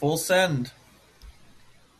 Full send.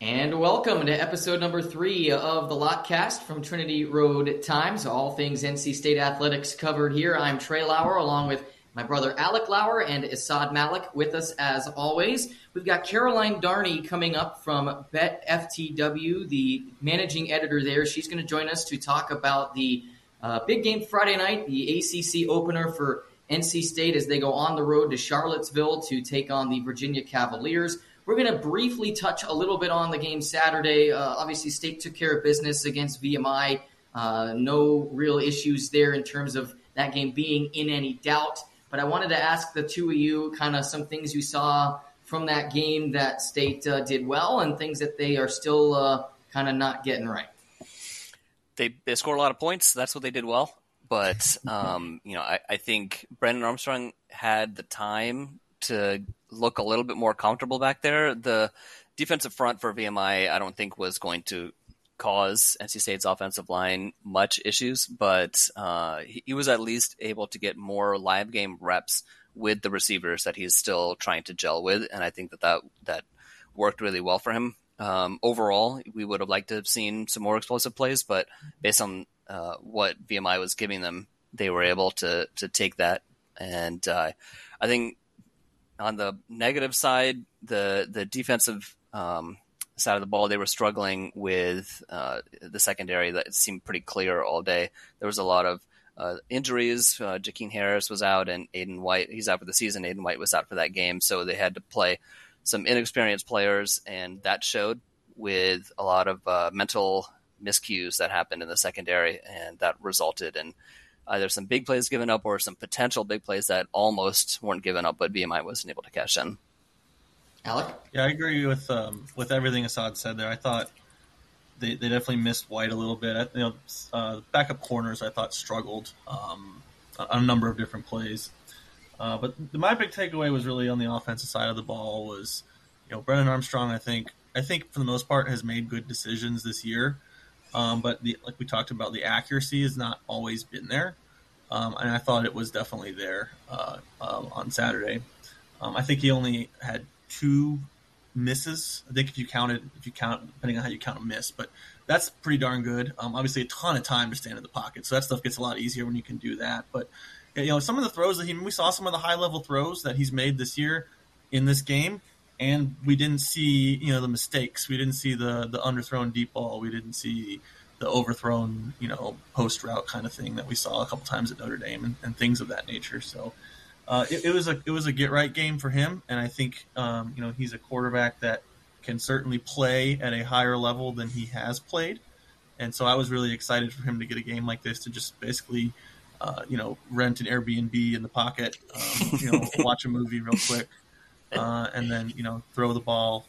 And welcome to episode number three of the Lotcast from Trinity Road Times. All things NC State athletics covered here. I'm Trey Lauer along with my brother Alec Lauer and Assad Malik with us as always. We've got Caroline Darney coming up from Bet FTW, the managing editor there. She's going to join us to talk about the uh, big game Friday night, the ACC opener for NC State as they go on the road to Charlottesville to take on the Virginia Cavaliers. We're going to briefly touch a little bit on the game Saturday. Uh, obviously, State took care of business against VMI. Uh, no real issues there in terms of that game being in any doubt. But I wanted to ask the two of you kind of some things you saw from that game that State uh, did well and things that they are still uh, kind of not getting right. They, they scored a lot of points. That's what they did well. But, um, you know, I, I think Brennan Armstrong had the time to look a little bit more comfortable back there. The defensive front for VMI, I don't think was going to cause NC State's offensive line much issues, but uh, he, he, was at least able to get more live game reps with the receivers that he's still trying to gel with, and I think that that, that worked really well for him. Um, overall, we would have liked to have seen some more explosive plays, but based on uh, what VMI was giving them, they were able to to take that. And uh, I think on the negative side, the the defensive um, side of the ball, they were struggling with uh, the secondary. That seemed pretty clear all day. There was a lot of uh, injuries. Uh, Jakeen Harris was out, and Aydan White. He's out for the season. Aydan White was out for that game, so they had to play some inexperienced players, and that showed with a lot of uh, mental miscues that happened in the secondary, and that resulted in either some big plays given up or some potential big plays that almost weren't given up, but VMI wasn't able to cash in. Alec? Yeah, I agree with um, with everything Assad said there. I thought they, they definitely missed White a little bit. I, you know, uh, backup corners I thought struggled um, on a number of different plays. Uh, but my big takeaway was really on the offensive side of the ball was, you know, Brennan Armstrong. I think I think for the most part has made good decisions this year. Um, but the, like we talked about, the accuracy has not always been there, um, and I thought it was definitely there uh, um, on Saturday. Um, I think he only had two misses. I think if you counted, if you count, depending on how you count a miss, but that's pretty darn good. Um, obviously, a ton of time to stand in the pocket, so that stuff gets a lot easier when you can do that. But you know, some of the throws that he, we saw some of the high level throws that he's made this year in this game and we didn't see you know the mistakes. We didn't see the the underthrown deep ball. We didn't see the overthrown you know post route kind of thing that we saw a couple times at Notre Dame and, and things of that nature. So uh, it, it, was a it was a get right game for him, and I think um, you know he's a quarterback that can certainly play at a higher level than he has played. And so I was really excited for him to get a game like this to just basically, uh, you know, rent an Airbnb in the pocket, um, you know, watch a movie real quick, uh, and then you know throw the ball,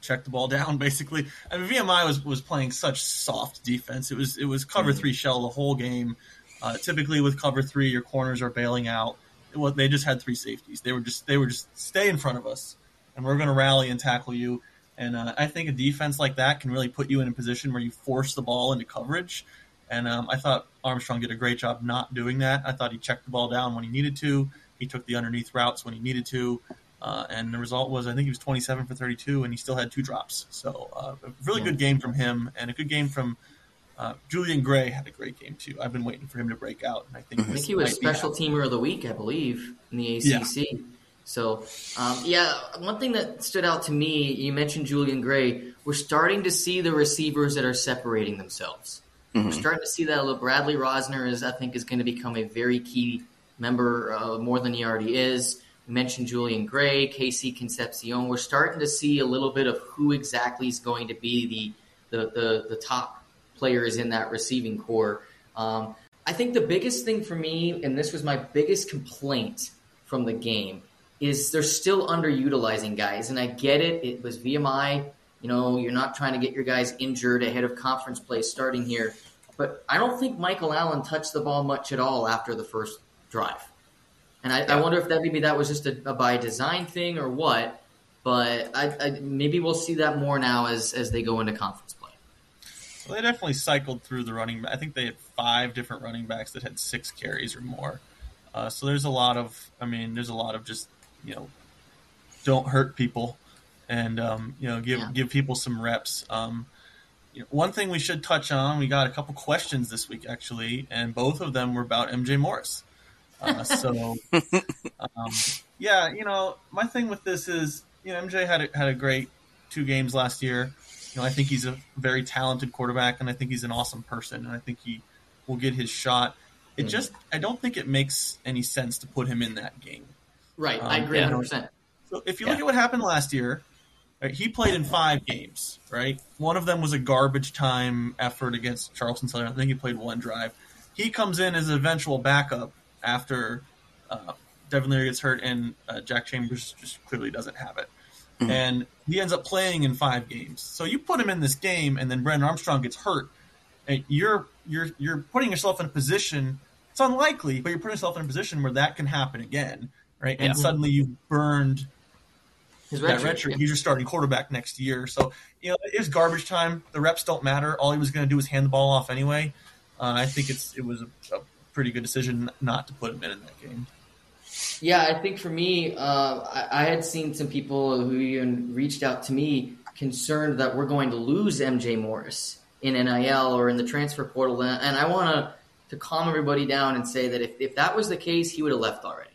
check the ball down. Basically, I mean VMI was was playing such soft defense. It was it was cover mm-hmm. three shell the whole game. Uh, typically with cover three, your corners are bailing out. Well, they just had three safeties. They were just they were just stay in front of us, and we're going to rally and tackle you. And uh, I think a defense like that can really put you in a position where you force the ball into coverage. And um, I thought Armstrong did a great job not doing that. I thought he checked the ball down when he needed to. He took the underneath routes when he needed to. Uh, and the result was, I think he was 27 for 32, and he still had two drops. So uh, a really good game from him, and a good game from uh, Julian Gray. Had a great game too. I've been waiting for him to break out, and I think I think he was special teamer of the week, I believe, in the ACC. Yeah. So um, yeah, one thing that stood out to me, you mentioned Julian Gray. We're starting to see the receivers that are separating themselves. Mm-hmm. We're starting to see that. A little Bradley Rozner is, I think, is going to become a very key member uh, more than he already is. Mentioned Julian Gray, KC Concepcion. We're starting to see a little bit of who exactly is going to be the the, the, the top players in that receiving corps. Um, I think the biggest thing for me, and this was my biggest complaint from the game, is they're still underutilizing guys. And I get it. It was VMI. You know, you're not trying to get your guys injured ahead of conference play starting here. But I don't think Michael Allen touched the ball much at all after the first drive. And I, yeah. I wonder if that maybe that was just a, a by design thing or what. But I, I, maybe we'll see that more now as as they go into conference play. Well, they definitely cycled through the running. I think they had five different running backs that had six carries or more. Uh, so there's a lot of. I mean, there's a lot of just you know, don't hurt people and um, you know give yeah. give people some reps. Um, you know, one thing we should touch on, we got a couple questions this week actually, and both of them were about MJ Morris. Uh, so, um, yeah, you know, my thing with this is, you know, MJ had a, had a great two games last year. You know, I think he's a very talented quarterback, and I think he's an awesome person, and I think he will get his shot. It mm-hmm. just, I don't think it makes any sense to put him in that game. Right, um, I agree, hundred percent. So if you look at what happened last year, right, he played in five games. Right, one of them was a garbage time effort against Charleston Southern. I think he played one drive. He comes in as an eventual backup after uh, Devin Leary gets hurt and uh, Jack Chambers just clearly doesn't have it. Mm-hmm. And he ends up playing in five games. So you put him in this game, and then Brennan Armstrong gets hurt. And you're you're you're putting yourself in a position. It's unlikely, but you're putting yourself in a position where that can happen again, right? And yeah. suddenly you've burned his red, red shirt. He's your starting quarterback next year. So you know it is garbage time. The reps don't matter. All he was going to do was hand the ball off anyway. Uh, I think it's it was a, a pretty good decision not to put him in in that game. Yeah, I think for me, uh, I, I, had seen some people who even reached out to me concerned that we're going to lose MJ Morris in NIL or in the transfer portal, and I want to to calm everybody down and say that if, if that was the case, he would have left already.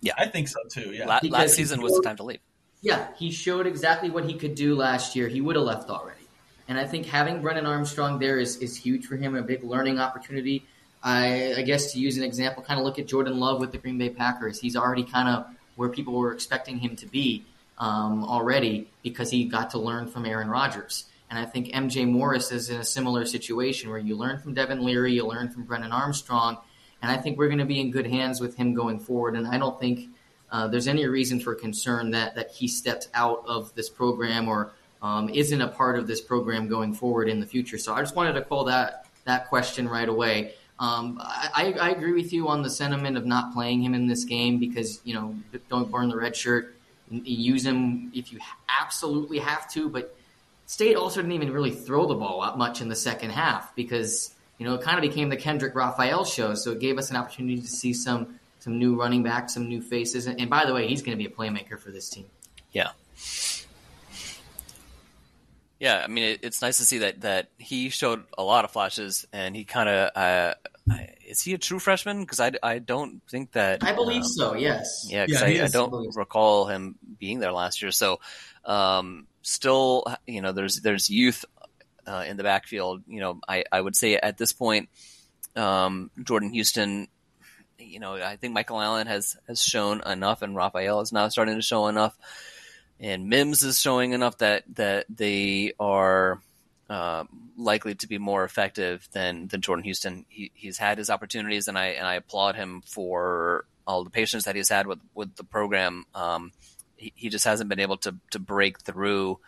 Yeah, I think so too. Yeah, last, last season showed, was the time to leave. Yeah, he showed exactly what he could do last year. He would have left already. And I think having Brennan Armstrong there is, is huge for him, a big learning opportunity. I, I guess to use an example, kind of look at Jordan Love with the Green Bay Packers. He's already kind of where people were expecting him to be um, already because he got to learn from Aaron Rodgers. And I think MJ Morris is in a similar situation where you learn from Devin Leary, you learn from Brennan Armstrong, and I think we're going to be in good hands with him going forward. And I don't think uh, there's any reason for concern that that he stepped out of this program or um, isn't a part of this program going forward in the future. So I just wanted to call that that question right away. Um, I, I, agree with you on the sentiment of not playing him in this game because you know don't burn the red shirt. Use him if you absolutely have to, but State also didn't even really throw the ball out much in the second half because you know it kind of became the Kendrick Raphael show. So it gave us an opportunity to see some some new running backs, some new faces, and, and by the way, he's going to be a playmaker for this team. Yeah. Yeah, I mean, it, it's nice to see that that he showed a lot of flashes, and he kind of uh, is he a true freshman? Because I, I don't think that I believe um, so. Yes. Yeah, because yeah, I, I, don't recall him being there last year. So, um, still, you know, there's there's youth uh, in the backfield. You know, I I would say at this point, um, Jordan Houston. You know, I think Michael Allen has has shown enough, and Raphael is now starting to show enough and Mimms is showing enough that that they are uh, likely to be more effective than than Jordan Houston. He, he's had his opportunities, and I and I applaud him for all the patience that he's had with with the program. Um, he, he just hasn't been able to to break through.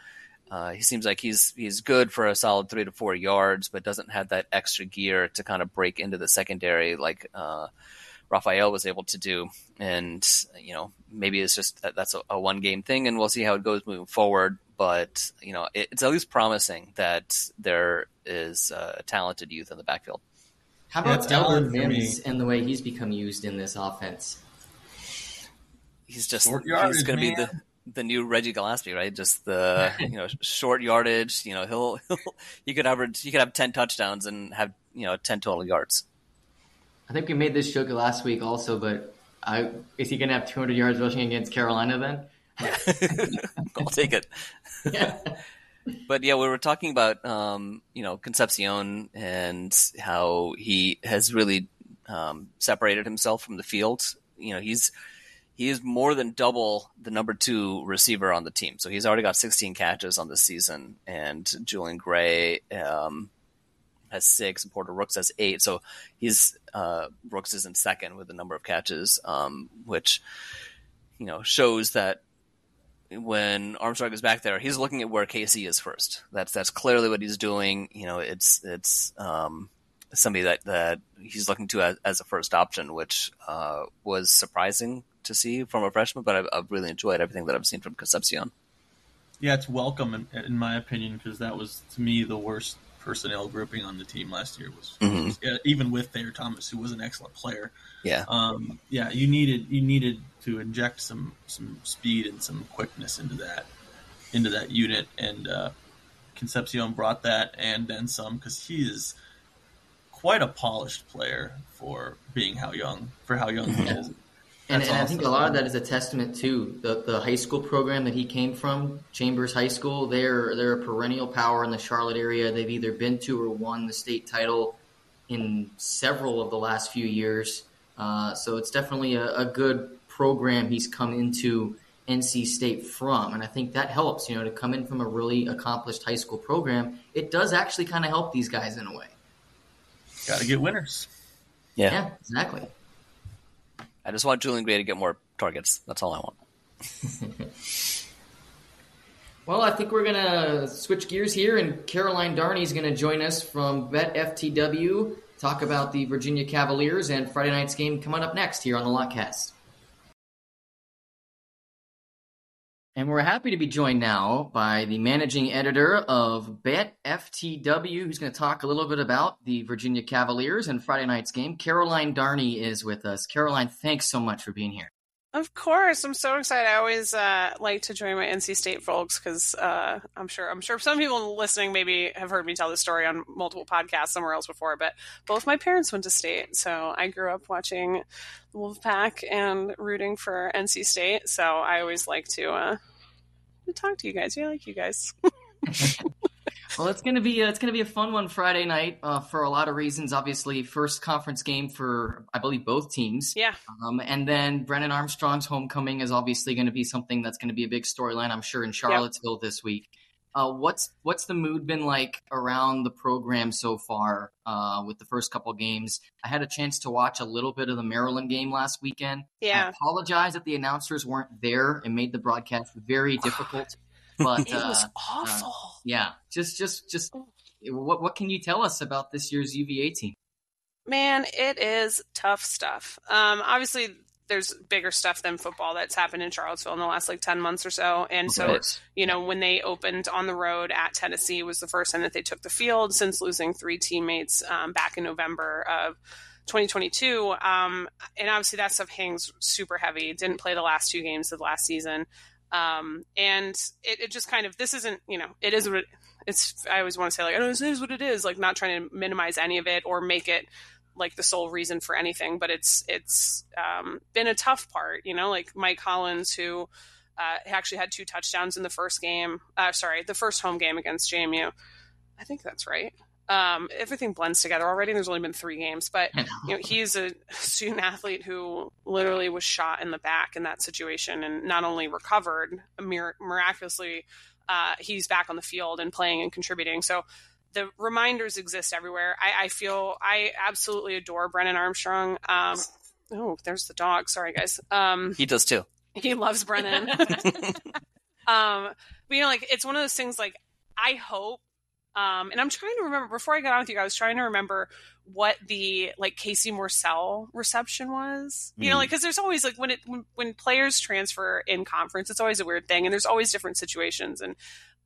Uh, he seems like he's he's good for a solid three to four yards, but doesn't have that extra gear to kind of break into the secondary like uh, Raphael was able to do. And, you know, maybe it's just that that's a, a one game thing and we'll see how it goes moving forward. But, you know, it, it's at least promising that there is a talented youth in the backfield. How about yeah, Delbert Mimms and the way he's become used in this offense? He's just yardage, he's going to be the the new Reggie Gallaspy, right? Just the you know short yardage. You know he'll, he'll he could average he could have ten touchdowns and have you know ten total yards. I think we made this joke last week also, but I, is he going to have 200 yards rushing against Carolina then? I'll take it. Yeah. but yeah, we were talking about um, you know Concepcion and how he has really um, separated himself from the field. You know, he's he is more than double the number two receiver on the team. So he's already got 16 catches on the season, and Julian Gray um, has six and Porter Rooks has eight. So he's uh, Rooks is in second with a number of catches, um, which you know shows that when Armstrong is back there, he's looking at where KC is first. That's that's clearly what he's doing. You know, it's it's um, somebody that that he's looking to as, as a first option, which uh, was surprising to see from a freshman. But I've, I've, really enjoyed everything that I've seen from Concepcion. Yeah, it's welcome in, in my opinion because that was to me the worst personnel grouping on the team last year was, mm-hmm. was yeah, even with Thayer Thomas, who was an excellent player. Yeah, um, yeah, you needed you needed to inject some some speed and some quickness into that. into that unit, and uh, Concepcion brought that and then some because he is quite a polished player for being how young for how young he is. And, and, I think a lot of that is a testament to the, the high school program that he came from, Chambers High School. They're they're a perennial power in the Charlotte area. They've either been to or won the state title in several of the last few years. Uh, so it's definitely a, a, good program he's come into NC State from, and I think that helps. You know, to come in from a really accomplished high school program, it does actually kind of help these guys in a way. Got to get winners. Yeah. yeah, exactly. I just want Julian Gray to get more targets. That's all I want. well, I think we're gonna switch gears here, and Caroline Darney is gonna join us from Bet FTW, talk about the Virginia Cavaliers and Friday night's game coming up next here on the Lotcast. And we're happy to be joined now by the managing editor of Bet FTW, who's going to talk a little bit about the Virginia Cavaliers and Friday night's game. Caroline Darney is with us. Caroline, thanks so much for being here. Of course, I'm so excited. I always uh, like to join my NC State folks because uh, I'm sure I'm sure some people listening maybe have heard me tell this story on multiple podcasts somewhere else before. But both my parents went to state, so I grew up watching the Wolfpack and rooting for NC State. So I always like to uh, to talk to you guys. Yeah, I like you guys. well, it's gonna be a, it's gonna be a fun one Friday night uh, for a lot of reasons. Obviously, first conference game for I believe both teams. Yeah. Um, and then Brennan Armstrong's homecoming is obviously going to be something that's going to be a big storyline. I'm sure in Charlottesville yep. this week. Uh, what's what's the mood been like around the program so far uh, with the first couple games? I had a chance to watch a little bit of the Maryland game last weekend. Yeah, I apologize that the announcers weren't there and made the broadcast very difficult. But it was uh, uh, awful. yeah, just just just what what can you tell us about this year's UVA team? Man, it is tough stuff. Um, obviously, there's bigger stuff than football that's happened in Charlottesville in the last like 10 months or so. And so, you know, when they opened on the road at Tennessee was the first time that they took the field since losing three teammates um, back in November of 2022. Um, and obviously that stuff hangs super heavy. Didn't play the last two games of the last season. Um, and it, it, just kind of, this isn't, you know, it is what it, it's, I always want to say like, oh, this is what it is. Like not trying to minimize any of it or make it, like the sole reason for anything, but it's it's um, been a tough part. You know, like Mike Hollins who uh, actually had two touchdowns in the first game. Uh, sorry, the first home game against JMU. I think that's right. Um, everything blends together already. There's only been three games, but you know he's a student athlete who literally was shot in the back in that situation, and not only recovered miraculously, uh, he's back on the field and playing and contributing. So the reminders exist everywhere. I, I feel I absolutely adore Brennan Armstrong. Um, oh, there's the dog. Sorry, guys. Um, he does too. He loves Brennan. um, but you know, like it's one of those things. Like I hope, um, and I'm trying to remember before I got on with you. I was trying to remember what the like Casey Morcell reception was. You mm. know, like because there's always like when it when, when players transfer in conference, it's always a weird thing, and there's always different situations. And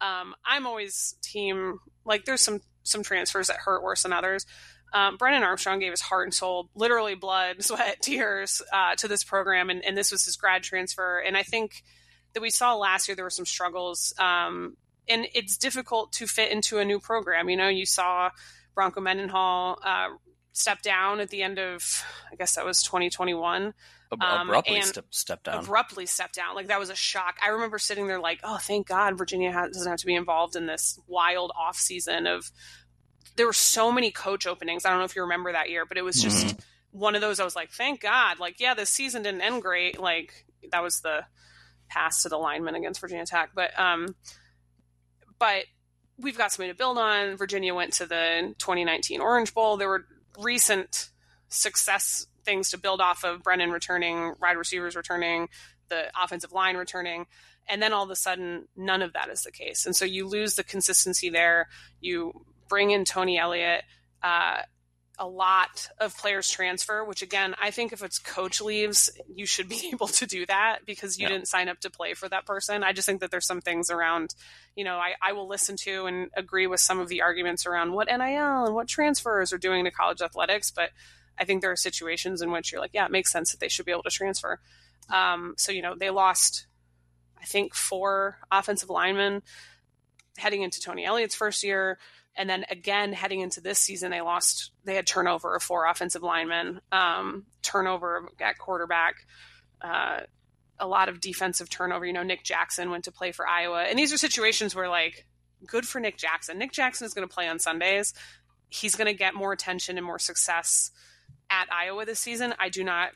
um, I'm always team like there's some some transfers that hurt worse than others. Um, Brennan Armstrong gave his heart and soul, literally blood, sweat, tears uh, to this program, and, and, this was his grad transfer. And I think that we saw last year there were some struggles, um, and it's difficult to fit into a new program. You know, you saw Bronco Mendenhall uh, step down at the end of, I guess that was 2021. Um, abruptly step, step down. Abruptly step down. Like that was a shock. I remember sitting there like, oh, thank God Virginia doesn't have to be involved in this wild off season of. There were so many coach openings. I don't know if you remember that year, but it was just mm-hmm. one of those. I was like, thank God. Like, yeah, the season didn't end great. Like that was the pass to the lineman against Virginia Tech, but um, but we've got something to build on. Virginia went to the 2019 Orange Bowl. There were recent success things to build off of Brennan returning, wide receivers returning, the offensive line returning. And then all of a sudden, none of that is the case. And so you lose the consistency there. You bring in Tony Elliott. Uh, a lot of players transfer, which again, I think if it's coach leaves, you should be able to do that because you yeah. didn't sign up to play for that person. I just think that there's some things around, you know, I, I will listen to and agree with some of the arguments around what NIL and what transfers are doing to college athletics, but I think there are situations in which you're like, yeah, it makes sense that they should be able to transfer. Um, so you know, they lost. I think, four offensive linemen heading into Tony Elliott's first year. And then again, heading into this season, they lost, they had turnover of four offensive linemen, um, turnover at quarterback, uh, a lot of defensive turnover. You know, Nick Jackson went to play for Iowa. And these are situations where, like, good for Nick Jackson. Nick Jackson is going to play on Sundays. He's going to get more attention and more success at Iowa this season. I do not,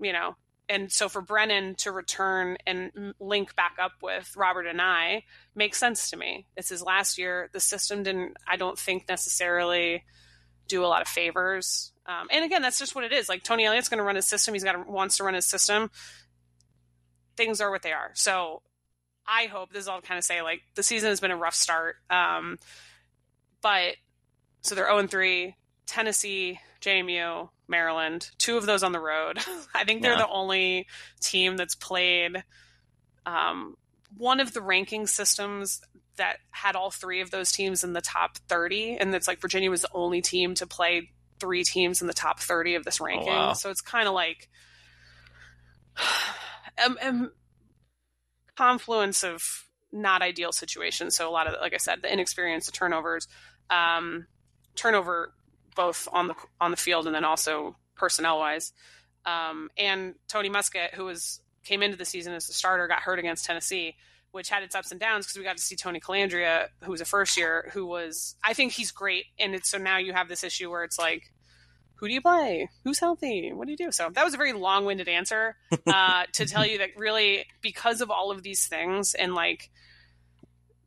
you know, and so for Brennan to return and link back up with Robert Anae makes sense to me. It's his last year. The system didn't, I don't think necessarily do a lot of favors. Um, and again, that's just what it is. Like Tony Elliott's going to run his system. He's got wants to run his system. Things are what they are. So I hope this is all kind of say like the season has been a rough start. Um, but so they're 0 3. Tennessee, JMU, Maryland, two of those on the road. I think they're yeah. the only team that's played um, one of the ranking systems that had all three of those teams in the top 30. And it's like Virginia was the only team to play three teams in the top 30 of this oh, ranking. Oh, wow. So it's kind of like a, a confluence of not ideal situations. So a lot of, like I said, the inexperience, the turnovers, um, turnover both on the on the field and then also personnel wise. Um, and Tony Muskett, who was came into the season as the starter, got hurt against Tennessee, which had its ups and downs because we got to see Tony Colandrea, who was a first year, who was I think he's great, and it's so now you have this issue where it's like, who do you play? Who's healthy? What do you do? So that was a very long winded answer uh, to tell you that really because of all of these things and like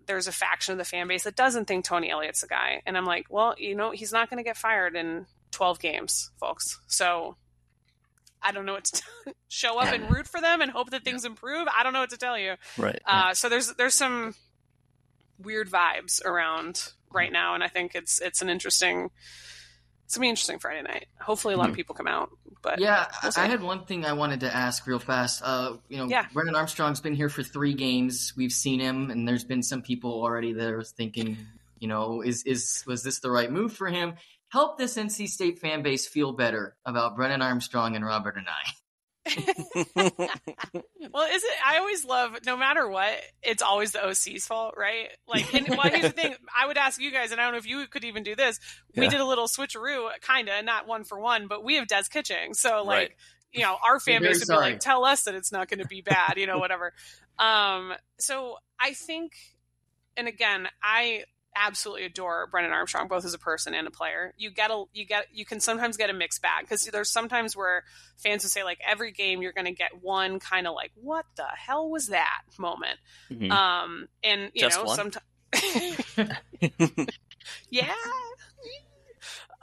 there's a faction of the fan base that doesn't think Tony Elliott's the guy. And I'm like, well, you know, he's not going to get fired in 12 games, folks. So I don't know what to t- show up and root for them and hope that things improve. I don't know what to tell you. Right. Uh, so there's there's some weird vibes around right now, and I think it's it's an interesting. It's gonna be interesting Friday night. Hopefully, a lot mm-hmm. of people come out. But yeah, we'll I had one thing I wanted to ask real fast. Uh, you know, yeah. Brennan Armstrong's been here for three games. We've seen him, and there's been some people already that are thinking, you know, is is was this the right move for him? Help this NC State fan base feel better about Brennan Armstrong and Robert Anae. well, is it? I always love, no matter what, it's always the OC's fault, right? Like, and, well, here's the thing: I would ask you guys, and I don't know if you could even do this. We yeah. did a little switcheroo, kind of, not one for one, but we have Des Kitching, so like, right. you know, our fan base would sorry. be like, tell us that it's not going to be bad, you know, whatever. um, so I think, and again, I absolutely adore Brennan Armstrong both as a person and a player. You get a you get you can sometimes get a mixed bag because there's sometimes where fans will say like every game you're going to get one kind of like what the hell was that moment. Mm-hmm. Um and you Just know sometimes yeah.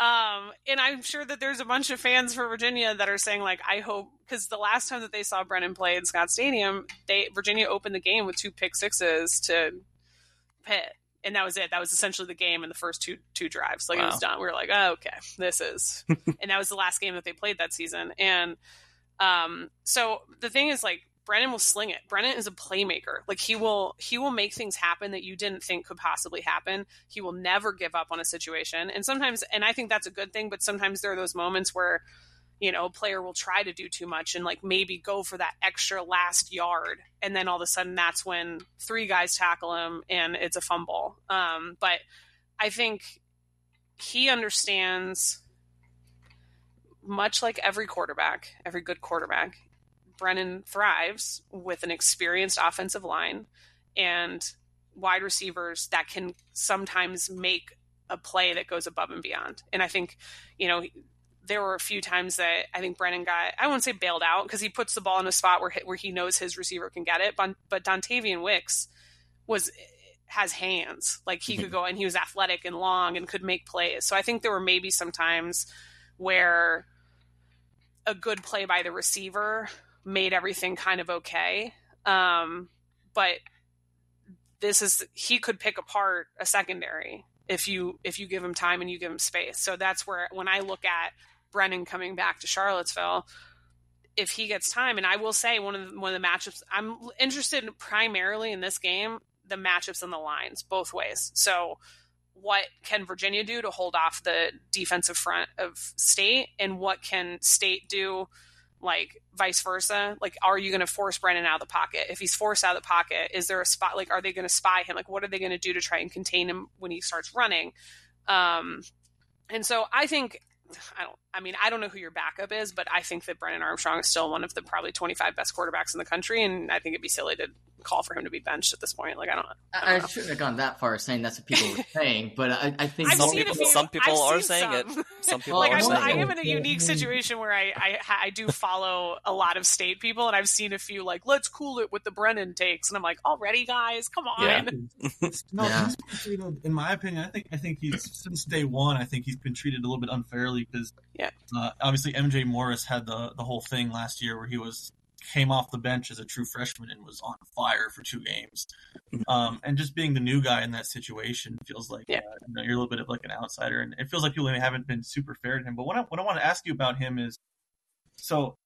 Um, and I'm sure that there's a bunch of fans for Virginia that are saying like, I hope because the last time that they saw Brennan play in Scott Stadium, they Virginia opened the game with two pick sixes to Pitt, and that was it. That was essentially the game in the first two two drives. Like wow. it was done. We were like, oh, okay, this is, and that was the last game that they played that season. And um, so the thing is, like, Brennan will sling it. Brennan is a playmaker. Like he will he will make things happen that you didn't think could possibly happen. He will never give up on a situation. And sometimes, and I think that's a good thing. But sometimes there are those moments where you know, a player will try to do too much and like maybe go for that extra last yard. And then all of a sudden that's when three guys tackle him and it's a fumble. Um, but I think he understands, much like every quarterback, every good quarterback, Brennan thrives with an experienced offensive line and wide receivers that can sometimes make a play that goes above and beyond. And I think, you know, there were a few times that I think Brennan got I won't say bailed out because he puts the ball in a spot where where he knows his receiver can get it, but but Dontayvion Wicks was has hands like he could mm-hmm. go and he was athletic and long and could make plays. So I think there were maybe some times where a good play by the receiver made everything kind of okay. Um, but this is he could pick apart a secondary if you if you give him time and you give him space. So that's where when I look at Brennan coming back to Charlottesville, if he gets time, and I will say one of the, one of the matchups I'm interested in primarily in this game, the matchups and the lines both ways. So what can Virginia do to hold off the defensive front of state? And what can state do like vice versa? Like are you going to force brennan out of the pocket? If he's forced out of the pocket is there a spot like are they going to spy him? Like what are they going to do to try and contain him when he starts running? Um and so i think I don't. I mean, I don't know who your backup is, but I think that Brennan Armstrong is still one of the probably 25 best quarterbacks in the country, and I think it'd be silly to call for him to be benched at this point. Like, I don't. I, don't I shouldn't have gone that far saying that's what people were saying, but I, I think some people, few, some people are saying some. it. Some people like are saying I, it. I am in a unique situation where I, I I do follow a lot of state people, and I've seen a few like, let's cool it with the Brennan takes, and I'm like, already, guys, come on. Yeah. no, yeah. treated, in my opinion, I think I think he's since day one. I think he's been treated a little bit unfairly because yeah, uh, obviously MJ Morris had the the whole thing last year where he was came off the bench as a true freshman and was on fire for two games. Mm-hmm. Um, and just being the new guy in that situation feels like yeah. uh, you know, you're a little bit of like an outsider, and it feels like people haven't been super fair to him. But what I, what I want to ask you about him is, so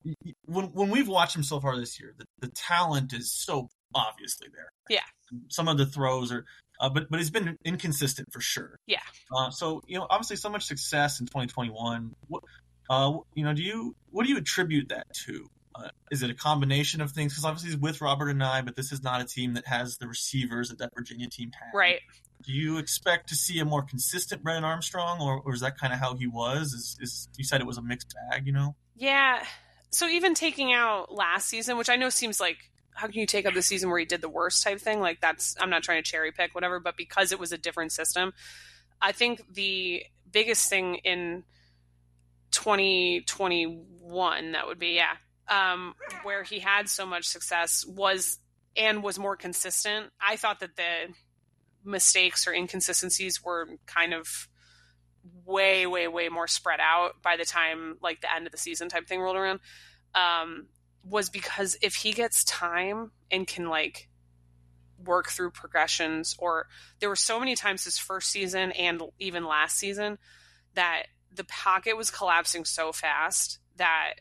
when when we've watched him so far this year, the, the talent is so obviously there. Yeah. Some of the throws are. Uh, but but he's been inconsistent for sure. Yeah. Uh, so you know, obviously, so much success in 2021. What, uh, you know, do you what do you attribute that to? Uh, is it a combination of things? Because obviously he's with Robert Anae, but this is not a team that has the receivers that that Virginia team had. Right. Do you expect to see a more consistent Brennan Armstrong, or, or is that kind of how he was? Is, is you said it was a mixed bag, you know? Yeah. So even taking out last season, which I know seems like how can you take out the season where he did the worst type thing? Like that's I'm not trying to cherry pick whatever, but because it was a different system, I think the biggest thing in 2021 that would be yeah um, where he had so much success was and was more consistent. I thought that the mistakes or inconsistencies were kind of way, way, way more spread out by the time like the end of the season type thing rolled around. Um, was because if he gets time and can like work through progressions, or there were so many times this first season and even last season that the pocket was collapsing so fast that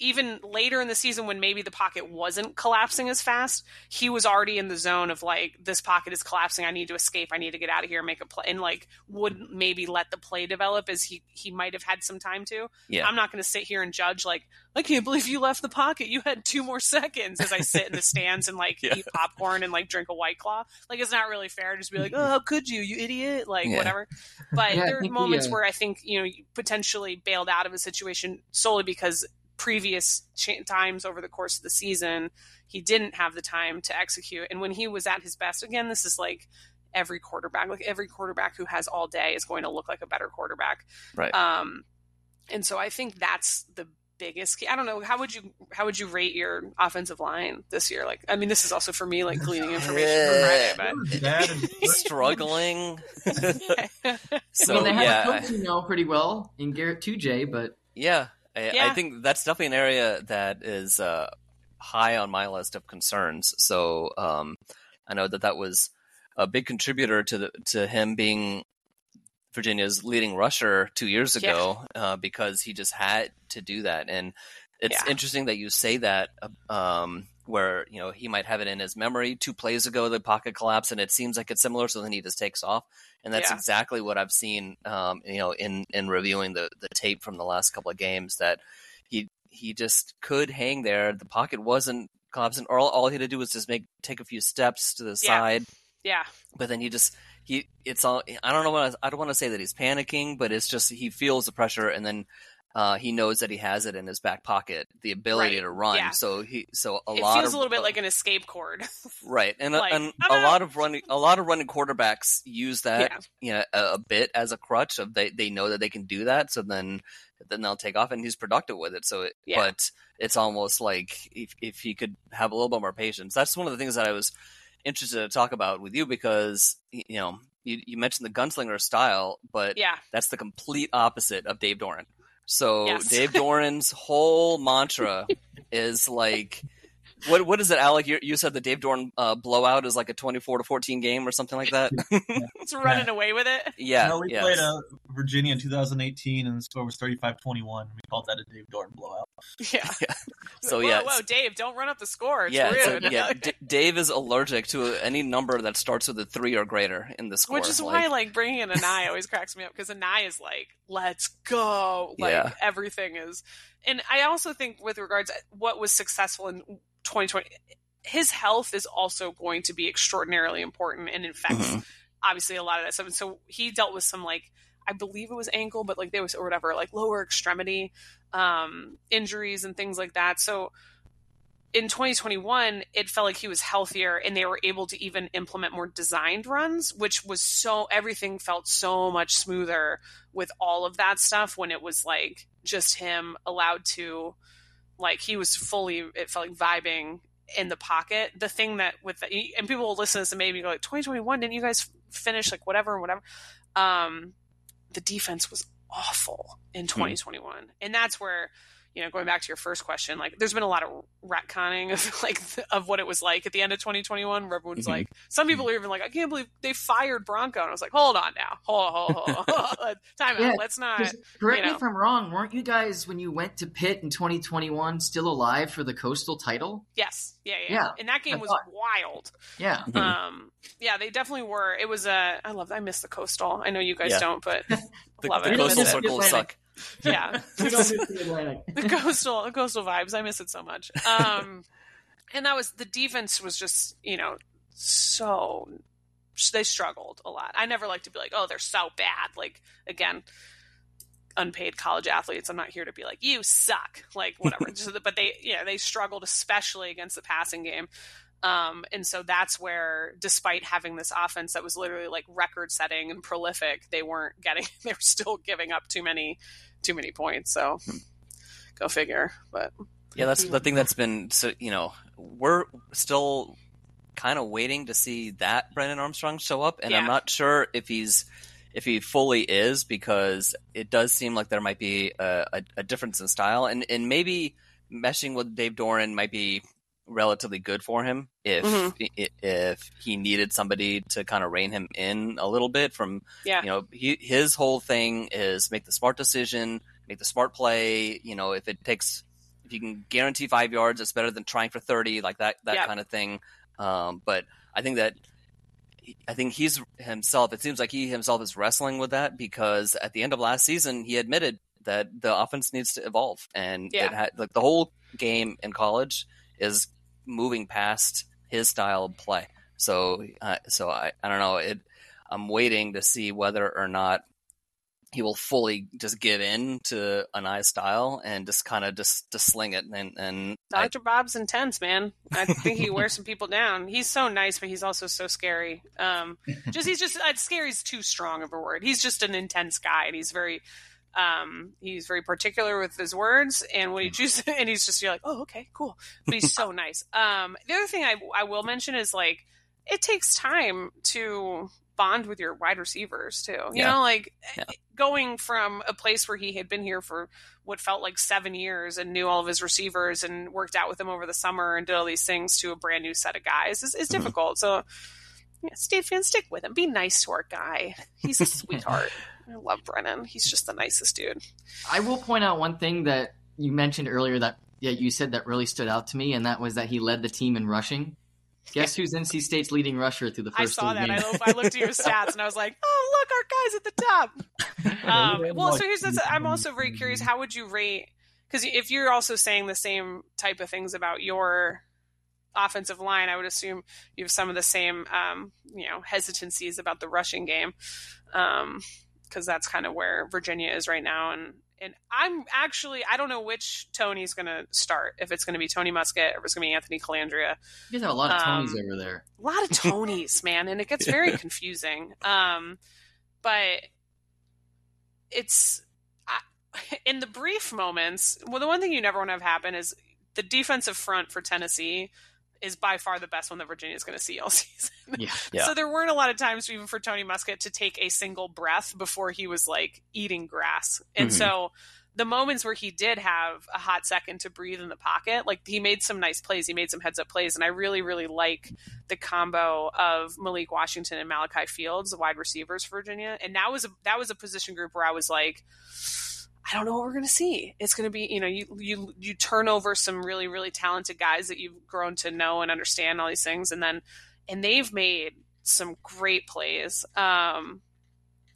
even later in the season when maybe the pocket wasn't collapsing as fast, he was already in the zone of like this pocket is collapsing. I need to escape. I need to get out of here and make a play. And like would maybe let the play develop as he he might have had some time to. Yeah. I'm not going to sit here and judge like I can't believe you left the pocket. You had two more seconds as I sit in the stands and like yeah. eat popcorn and like drink a white claw. Like it's not really fair to just be like, oh, how could you, you idiot? Like yeah. whatever. But yeah, there are moments we, uh... where I think you know you potentially bailed out of a situation solely because previous ch- times over the course of the season, he didn't have the time to execute. And when he was at his best, again, this is like every quarterback, like every quarterback who has all day is going to look like a better quarterback. Right. Um, and so I think that's the biggest key. I don't know how would you how would you rate your offensive line this year? Like, I mean, this is also for me like gleaning information from Friday, but struggling. so I mean, they have yeah, a coach you know pretty well in Garett Tujague, but yeah, I, yeah. I think that's definitely an area that is uh, high on my list of concerns. So um, I know that that was a big contributor to the, to him being Virginia's leading rusher two years ago yeah. uh, because he just had to do that. And it's yeah. interesting that you say that. Um, where you know he might have it in his memory. Two plays ago, the pocket collapsed, and it seems like it's similar. So then he just takes off, and that's yeah. exactly what I've seen. Um, you know, in in reviewing the the tape from the last couple of games, that he he just could hang there. The pocket wasn't collapsing. All all he had to do was just make take a few steps to the yeah. side. Yeah. But then he just he it's all I don't know what I, I don't want to say that he's panicking, but it's just he feels the pressure, and then uh, he knows that he has it in his back pocket, the ability right. to run. Yeah. So he, so a it lot feels of, a little bit uh, like an escape cord, right? And, like, and a lot of running, a lot of running quarterbacks use that, yeah. you know, a, a, bit as a crutch of they, they know that they can do that. So then, then they'll take off and he's productive with it. So, it, yeah. but it's almost like if, if he could have a little bit more patience, that's one of the things that I was interested to talk about with you because, you know, you, you mentioned the gunslinger style, but yeah. that's the complete opposite of Dave Doeren. So yes. Dave Doeren's whole mantra is like what what is it, Alec? You, you said the Dave Doeren uh, blowout is like a twenty-four to fourteen game or something like that. it's running yeah. away with it. Yeah, no, we yes. played uh, Virginia in 2018, and the score was 35-21. We called that a Dave Doeren blowout. Yeah. yeah. So whoa, yeah, whoa, Dave, don't run up the score. It's yeah, rude. So, yeah. D- Dave is allergic to any number that starts with a three or greater in the score. Which is like, why like bringing in Anae always cracks me up because Anae is like, let's go. Like yeah. everything is. And I also think with regards what was successful in 2020 his health is also going to be extraordinarily important and affects mm-hmm. obviously a lot of that stuff. And so he dealt with some like I believe it was ankle, but like there was or whatever, like lower extremity um, injuries and things like that. So in 2021, it felt like he was healthier and they were able to even implement more designed runs, which was so everything felt so much smoother with all of that stuff when it was like just him allowed to like he was fully it felt like vibing in the pocket. The thing that with the, and people will listen to this and maybe go like 2021, didn't you guys finish like whatever and whatever? Um, the defense was awful in 2021, hmm. and that's where you know, going back to your first question, like there's been a lot of retconning of like of what it was like at the end of 2021, where everyone's mm-hmm. like, some people are even like, I can't believe they fired Bronco, and I was like, hold on now, hold on, hold on, hold time yeah, out, let's not. Correct you know. me if I'm wrong. Weren't you guys when you went to Pitt in 2021 still alive for the Coastal title? Yes, yeah, yeah, yeah. and that game I was thought... wild. Yeah, mm-hmm. um, yeah, they definitely were. It was a. I love. I miss the Coastal. I know you guys yeah. don't, but the, love the it. Coastal circles suck yeah. the coastal the coastal vibes. I miss it so much. Um, and that was the defense was just you know so they struggled a lot. I never like to be like, oh, they're so bad. Like again, unpaid college athletes. I'm not here to be like you suck, like whatever. but they, yeah, they struggled especially against the passing game. Um, and so that's where, despite having this offense that was literally like record setting and prolific, they weren't getting, they were still giving up too many too many points. So go figure. But yeah, that's the thing that's been so you know we're still kind of waiting to see that Brennan Armstrong show up, and yeah. I'm not sure if he's if he fully is because it does seem like there might be a, a, a difference in style, and and maybe meshing with Dave Doeren might be relatively good for him if mm-hmm. if he needed somebody to kind of rein him in a little bit from yeah. you know he, his whole thing is make the smart decision make the smart play you know if it takes if you can guarantee five yards it's better than trying for 30 like that that kind of thing um, but i think that I think he's himself. It seems like he himself is wrestling with that because at the end of last season, he admitted that the offense needs to evolve, and yeah. it had like the whole game in college is moving past his style of play. So, uh, so I, I don't know. It, I'm waiting to see whether or not he will fully just give in to Anae style and just kind of just to sling it and and Dr. I, Bob's intense, man. I think he wears some people down. He's so nice, but he's also so scary. Um, just he's just uh, scary is too strong of a word. He's just an intense guy, and he's very um, he's very particular with his words and what he chooses, and he's just you're like, oh, okay, cool. But he's so nice. Um, the other thing I I will mention is like it takes time to bond with your wide receivers too. You yeah. know, like yeah. going from a place where he had been here for what felt like seven years and knew all of his receivers and worked out with them over the summer and did all these things to a brand new set of guys is, is mm-hmm. difficult. So yeah, State fans, stick with him. Be nice to our guy. He's a sweetheart. I love Brennan. He's just the nicest dude. I will point out one thing that you mentioned earlier that yeah, you said that really stood out to me, and that was that he led the team in rushing. Guess who's NC State's leading rusher through the first? I saw that. Games? I, I, looked at your stats and I was like, "Oh, look, our guys at the top." Um, well, so here's this. I'm also very curious. How would you rate? Because if you're also saying the same type of things about your offensive line, I would assume you have some of the same, um, you know, hesitancies about the rushing game, because um, that's kind of where Virginia is right now. And and I'm actually I don't know which Tony's going to start. If it's going to be Tony Muskett or if it's going to be Anthony Colandrea. You guys have a lot of Tonys um, over there. A lot of Tonys, man, and it gets very confusing. Um, but it's I, in the brief moments. Well, the one thing you never want to have happen is the defensive front for Tennessee is by far the best one that Virginia is going to see all season. Yeah, yeah. So there weren't a lot of times even for Tony Muskett to take a single breath before he was like eating grass. And mm-hmm. so the moments where he did have a hot second to breathe in the pocket, like he made some nice plays. He made some heads up plays. And I really, really like the combo of Malik Washington and Malachi Fields, the wide receivers for Virginia. And that was a, that was a position group where I was like, I don't know what we're going to see. It's going to be, you know, you, you, you turn over some really, really talented guys that you've grown to know and understand all these things. And then, and they've made some great plays. Um,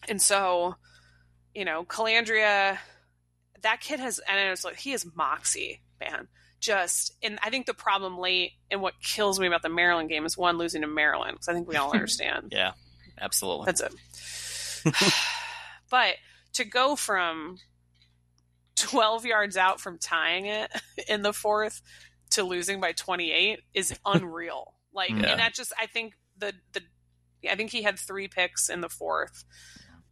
and so, you know, Colandrea, that kid has, and it's like, he is moxie, man. Just, and I think the problem late and what kills me about the Maryland game is one, losing to Maryland, because I think we all understand. yeah, absolutely. That's it. but to go from 12 yards out from tying it in the fourth to losing by 28 is unreal. Like, yeah. and that just, I think the, the, I think he had three picks in the fourth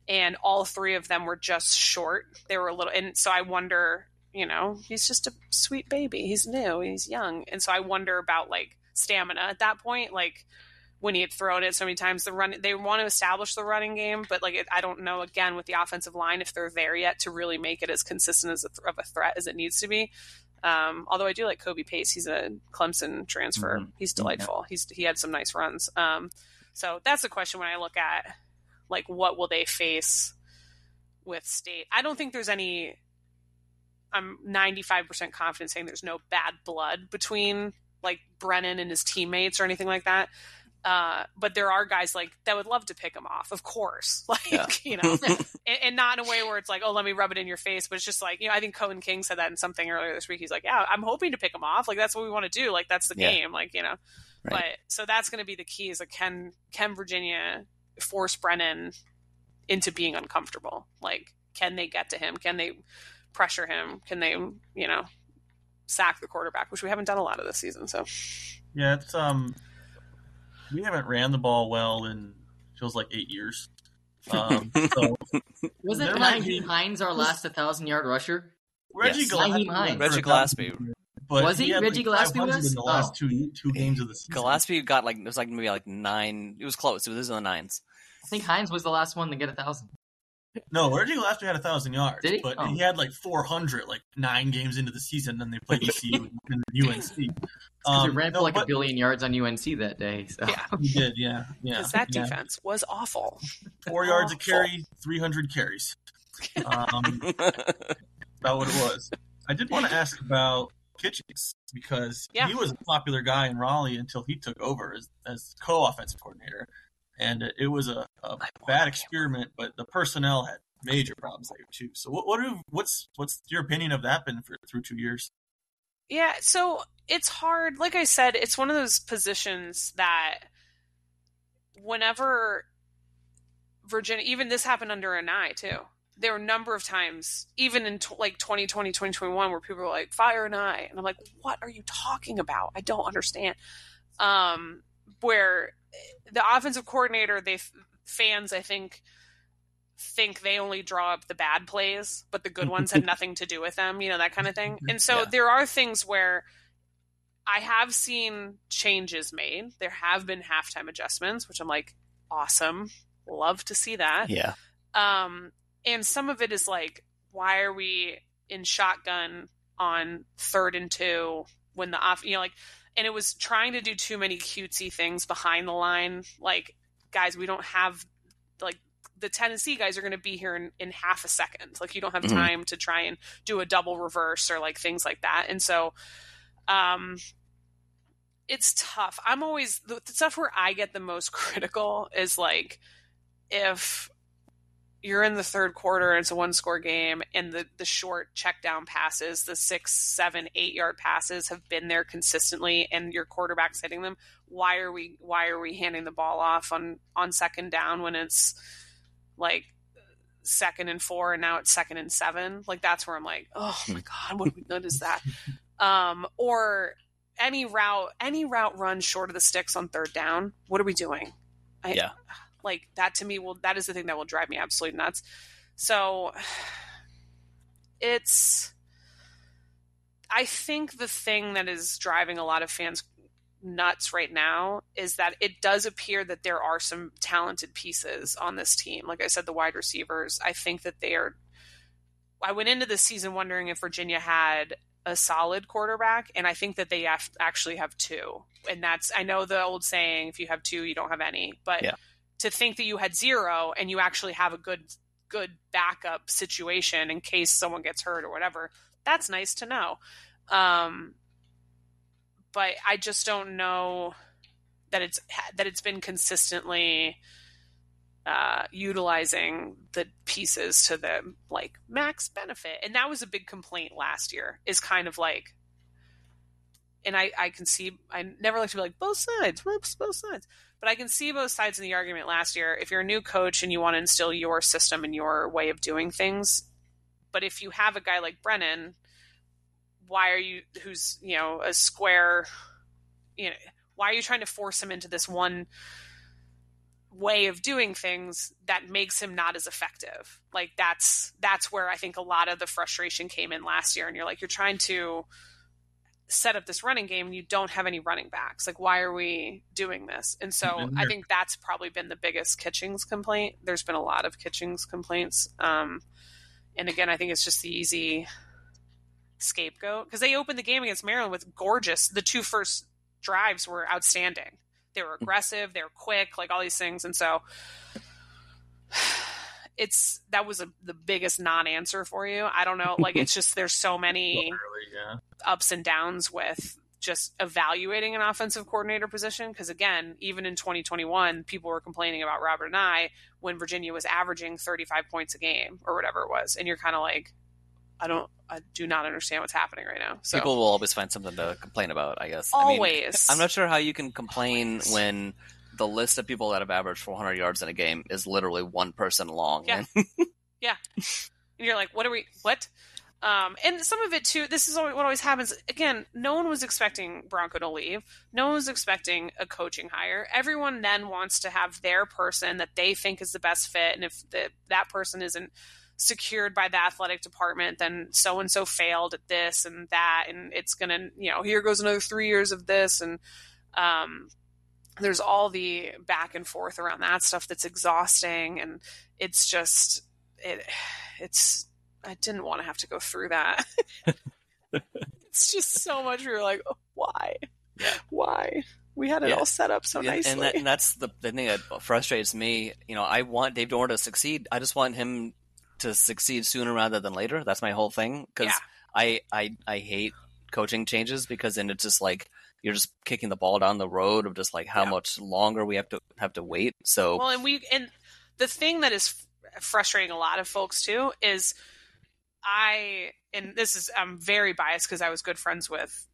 and all three of them were just short. They were a little, and so I wonder, you know, he's just a sweet baby. He's new, he's young. And so I wonder about like stamina at that point. Like, when he had thrown it so many times. The run they want to establish the running game, but like it, I don't know again with the offensive line if they're there yet to really make it as consistent as a th- of a threat as it needs to be. Um, although I do like Kobe Pace, he's a Clemson transfer. Mm-hmm. He's delightful. Yeah. He's he had some nice runs. Um, so that's the question when I look at like what will they face with State. I don't think there's any. I'm 95% confident saying there's no bad blood between like Brennan and his teammates or anything like that. Uh, but there are guys like that would love to pick him off, of course, like yeah. you know, and, and, not in a way where it's like, oh, let me rub it in your face, but it's just like you know, I think Cohen King said that in something earlier this week. He's like, yeah, I'm hoping to pick him off, like that's what we want to do, like that's the yeah. game, like you know. Right. But so that's going to be the key is like can can Virginia force Brennan into being uncomfortable? Like, can they get to him? Can they pressure him? Can they you know sack the quarterback, which we haven't done a lot of this season. So yeah, it's um we haven't ran the ball well in feels like eight years. Um, so Wasn't Nyheim Hines our last thousand yard rusher? Reggie yes. Gallaspy. Reggie Gallaspy. But was he? he Reggie like Gallaspy was in the last oh. two two games of the season. Gallaspy got like it was like maybe like nine. It was close. It was in the nines. I think Hines was the last one to get a thousand. No, Reggie Gallaspy had a thousand yards, he? but oh. he had like four hundred, like nine games into the season, and they played ECU and UNC. Um, he ran no, for like but, a billion yards on UNC that day. So. Yeah, he did. Yeah, yeah. Because that yeah. defense was awful. Four yards a carry, three hundred carries. Um, about what it was. I did want to ask about Kitchings because yeah. he was a popular guy in Raleigh until he took over as, as co-offensive coordinator and it was a, a bad experiment. But the personnel had major problems there too. So what what are, what's what's your opinion of that been for through two years? Yeah, so it's hard. Like I said, it's one of those positions that whenever Virginia, even this happened under Anae too. There were a number of times, even in t- like 2020, 2021, where people were like, fire Anae. And I'm like, what are you talking about? I don't understand. Um, where the offensive coordinator, they fans, I think, think they only draw up the bad plays, but the good ones had nothing to do with them, you know, that kind of thing. And so yeah. there are things where I have seen changes made. There have been halftime adjustments, which I'm like, awesome. Love to see that. Yeah. Um, and some of it is like, why are we in shotgun on third and two when the off, you know, like and it was trying to do too many cutesy things behind the line. Like, guys, we don't have like the Tennessee guys are going to be here in, in half a second. Like, you don't have mm-hmm. time to try and do a double reverse or like things like that. And so, um, it's tough. I'm always the, the stuff where I get the most critical is like if you're in the third quarter and it's a one score game and the, the short check down passes the six seven eight yard passes have been there consistently and your quarterback's hitting them why are we why are we handing the ball off on on second down when it's like second and four and now it's second and seven? Like that's where i'm like oh my god what good is that? Um or any route any route run short of the sticks on third down what are we doing? I, yeah like that to me will that is the thing that will drive me absolutely nuts. So it's I think the thing that is driving a lot of fans nuts right now is that it does appear that there are some talented pieces on this team. Like I said, the wide receivers, I think that they are I went into this season wondering if Virginia had a solid quarterback, and I think that they have, actually have two. And that's I know the old saying: if you have two, you don't have any. But Yeah. To think that you had zero and you actually have a good good backup situation in case someone gets hurt or whatever, that's nice to know. Um, but I just don't know that it's that it's been consistently uh, utilizing the pieces to the like max benefit, and that was a big complaint last year. Is kind of like, and I I can see I never like to be like both sides, whoops, both sides, but I can see both sides in the argument last year. If you're a new coach and you want to instill your system and your way of doing things, but if you have a guy like Brennan, why are you who's you know a square, you know why are you trying to force him into this one way of doing things that makes him not as effective like that's that's where i think a lot of the frustration came in last year and you're like you're trying to set up this running game and you don't have any running backs. Like why are we doing this? And so i think that's probably been the biggest kitchings complaint. There's been a lot of kitchings complaints. Um and again i think it's just the easy scapegoat because they opened the game against maryland with gorgeous the two first drives were outstanding. They were aggressive they were quick like all these things. And so it's that was a, the biggest non-answer for you i don't know like it's just there's so many Literally, yeah. ups and downs with just evaluating an offensive coordinator position because again even in 2021 people were complaining about Robert Anae when virginia was averaging 35 points a game or whatever it was and you're kind of like i don't i do not understand what's happening right now so People will always find something to complain about, I guess. I mean, always I'm not sure how you can complain Always. when the list of people that have averaged 400 yards in a game is literally one person long. Yeah. And and you're like, what are we? What? Um, and some of it too. This is what always happens. Again, no one was expecting Bronco to leave. No one was expecting a coaching hire. Everyone then wants to have their person that they think is the best fit, and if the, that person isn't secured by the athletic department, then so and so failed at this and that, and it's gonna, you know, here goes another three years of this, and um, there's all the back and forth around that stuff that's exhausting, and it's just it it's I didn't want to have to go through that. it's just so much where you're like, oh, why? Yeah. Why? We had it Yeah. all set up so Yeah, nicely. and, that, and that's the, the thing that frustrates me. You know, I want Dave Doeren to succeed. I just want him to succeed sooner rather than later. That's my whole thing. Because. I, I I hate coaching changes because then it's just like you're just kicking the ball down the road of just like how Yeah. much longer we have to have to wait. So well, and we and the thing that is f- frustrating a lot of folks too is I and this is I'm very biased because I was good friends with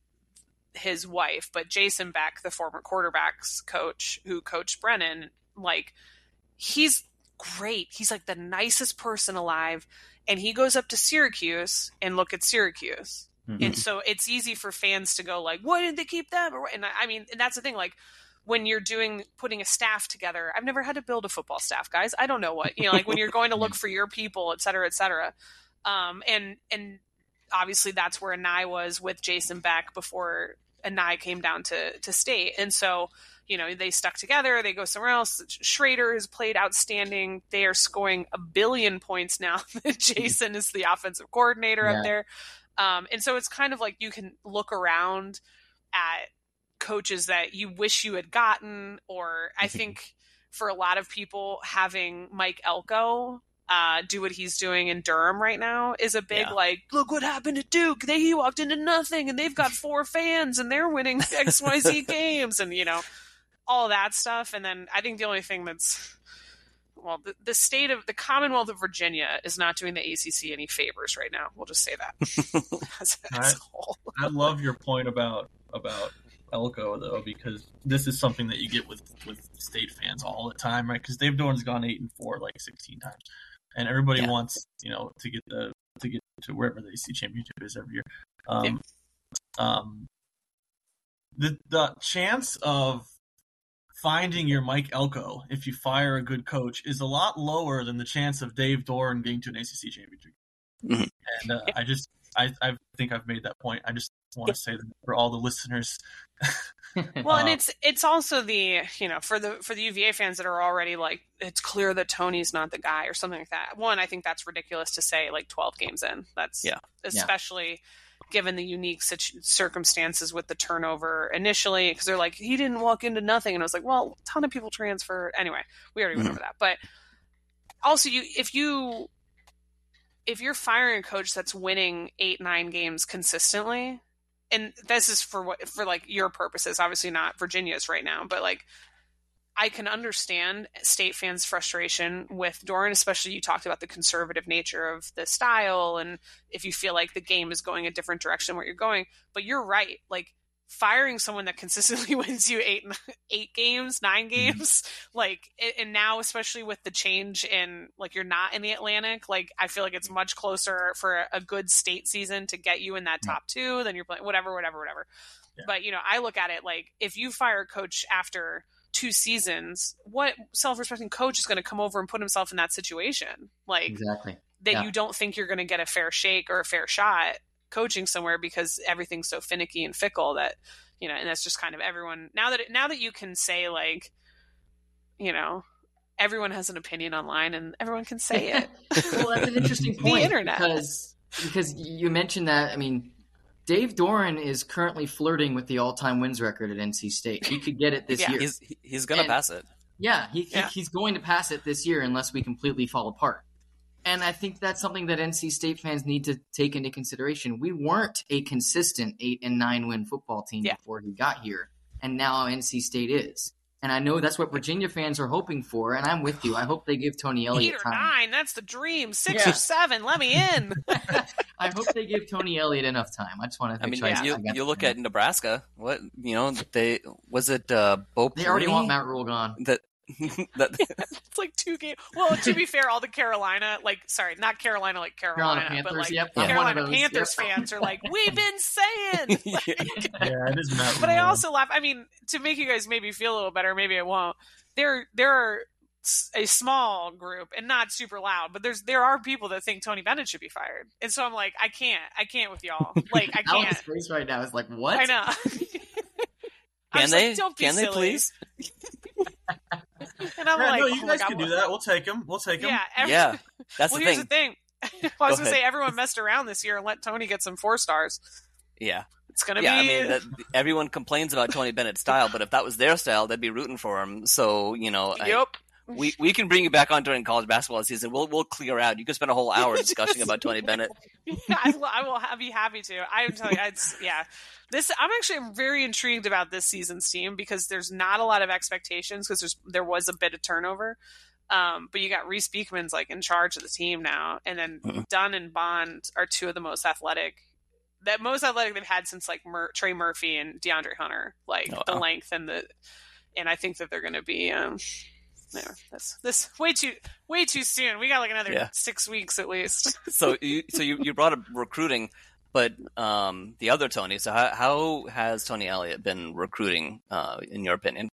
his wife, but Jason Beck, the former quarterbacks coach who coached Brennan, like he's great. He's like the nicest person alive, and he goes up to Syracuse and look at Syracuse. Mhm. And so it's easy for fans to go like, "Why didn't they keep them?" Or, and I I mean, and that's the thing. Like when you're doing putting a staff together, I've never had to build a football staff, guys. I don't know what you know. Like when you're going to look for your people, et cetera, et cetera. Um, and and obviously that's where Anae was with Jason Beck before Anae came down to to state, and so you know they stuck together. They go somewhere else. Shrader has played outstanding. They are scoring a billion points now. Jason is the offensive coordinator Yeah. up there, um, and so it's kind of like you can look around at coaches that you wish you had gotten, or I think for a lot of people having Mike Elko uh, do what he's doing in Durham right now is a big Yeah. like, look what happened to Duke. They he walked into nothing and they've got four fans and they're winning XYZ games and you know all that stuff. And then I think the only thing that's well, the, the state of the Commonwealth of Virginia is not doing the ACC any favors right now. We'll just say that as, as a whole. I love your point about about Elko though, because this is something that you get with with state fans all the time, right? Because Dave Doeren's gone eight and four like sixteen times, and everybody Yeah. wants you know to get the to get to wherever the AC championship is every year. Um, um, the the chance of finding your Mike Elko if you fire a good coach is a lot lower than the chance of Dave Doeren getting to an ACC championship. Mm-hmm. And uh, I just, I, I think I've made that point. I just want to say that for all the listeners. well, and uh, it's it's also the you know for the for the UVA fans that are already like it's clear that Tony's not the guy or something like that. One, I think that's ridiculous to say like 12 games in. That's yeah, especially. Yeah given the unique circumstances with the turnover initially because they're like he didn't walk into nothing. And i was like well a ton of people transfer. Anyway we already went mm-hmm. over that. But also you if you if you're firing a coach that's winning eight nine games consistently and this is for what for like your purposes obviously not virginia's right now but like I can understand state fans' frustration with Doeren, especially you talked about the conservative nature of the style and if you feel like the game is going a different direction where you're going. But you're right. Like firing someone that consistently wins you eight eight games, nine mm-hmm. games, mm-hmm. like and now especially with the change in like you're not in the Atlantic, like I feel like it's much closer for a good state season to get you in that top two than you're playing whatever, whatever, whatever. Yeah. But you know, I look at it like if you fire a coach after two seasons, what self-respecting coach is going to come over and put himself in that situation? Like exactly that yeah. you don't think you're going to get a fair shake or a fair shot coaching somewhere because everything's so finicky and fickle that you know, and that's just kind of everyone now that now that you can say like, you know, everyone has an opinion online and everyone can say it. well, that's an interesting point. the internet. Because because you mentioned that. I mean, Dave Doeren is currently flirting with the all-time wins record at NC State. He could get it this yeah. year. He's, he's going to pass it. Yeah, he, yeah. He, he's going to pass it this year unless we completely fall apart. And I think that's something that NC State fans need to take into consideration. We weren't a consistent eight and nine win football team yeah. before he got here, and now NC State is. And I know that's what Virginia fans are hoping for, and I'm with you. I hope they give Tony Elliott Eight or time. nine, that's the dream. Six yeah. or seven, let me in. I hope they give Tony Elliott enough time. I just want to. I mean, yeah, you, you look at Nebraska. What you know? They was it uh, Bo. They already want Matt Rhule gone. That that, it's like two games. Well, to be fair, all the Carolina, like, sorry, not Carolina, like Carolina, Carolina but like yep, Carolina Panthers yep. fans are like, we've been saying. Like, yeah, it is not. But I also laugh. I mean, to make you guys maybe feel a little better, maybe I won't. There, there are a small group and not super loud, but there's there are people that think Tony Bennett should be fired, and so I'm like, I can't, I can't with y'all. Like, I can't. Alex's face right now is like, what? I know. Can they? Like, Can silly. they please? and I'm yeah, like, no, you oh guys can do that. We'll take them. We'll take them. Yeah, every, yeah. That's well, the here's thing. the thing. well, I was Go gonna ahead. say everyone messed around this year and let Tony get some four stars. Yeah, it's gonna yeah, be. I mean, that, everyone complains about Tony Bennett's style, but if that was their style, they'd be rooting for him. So you know, yep. I, we we can bring you back on during college basketball season. We'll we'll clear out. You can spend a whole hour discussing about Tony Bennett. yeah, I will, I will be happy to. I'm telling you, it's yeah. This I'm actually very intrigued about this season's team because there's not a lot of expectations because there's there was a bit of turnover. Um, but you got Reece Beekman's like in charge of the team now, and then mm-hmm. Dunn and Bond are two of the most athletic, that most athletic they've had since like Mur- Trey Murphy and DeAndre Hunter, like oh, the wow. length and the, and I think that they're going to be. Um, there, this this way too way too soon. We got like another yeah. six weeks at least. so you so you, you brought up recruiting, but um, the other Tony. So how how has Tony Elliott been recruiting, uh, in your opinion?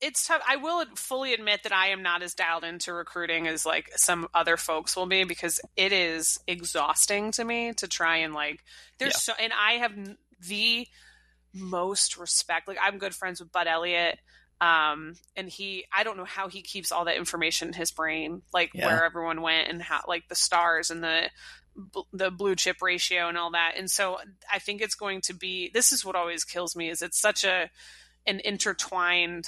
It's tough. I will fully admit that I am not as dialed into recruiting as like some other folks will be because it is exhausting to me to try and like. There's yeah. so, and I have the most respect. Like I'm good friends with Bud Elliott um and he i don't know how he keeps all that information in his brain like yeah. where everyone went and how like the stars and the the blue chip ratio and all that. And so i think it's going to be this is what always kills me is it's such a an intertwined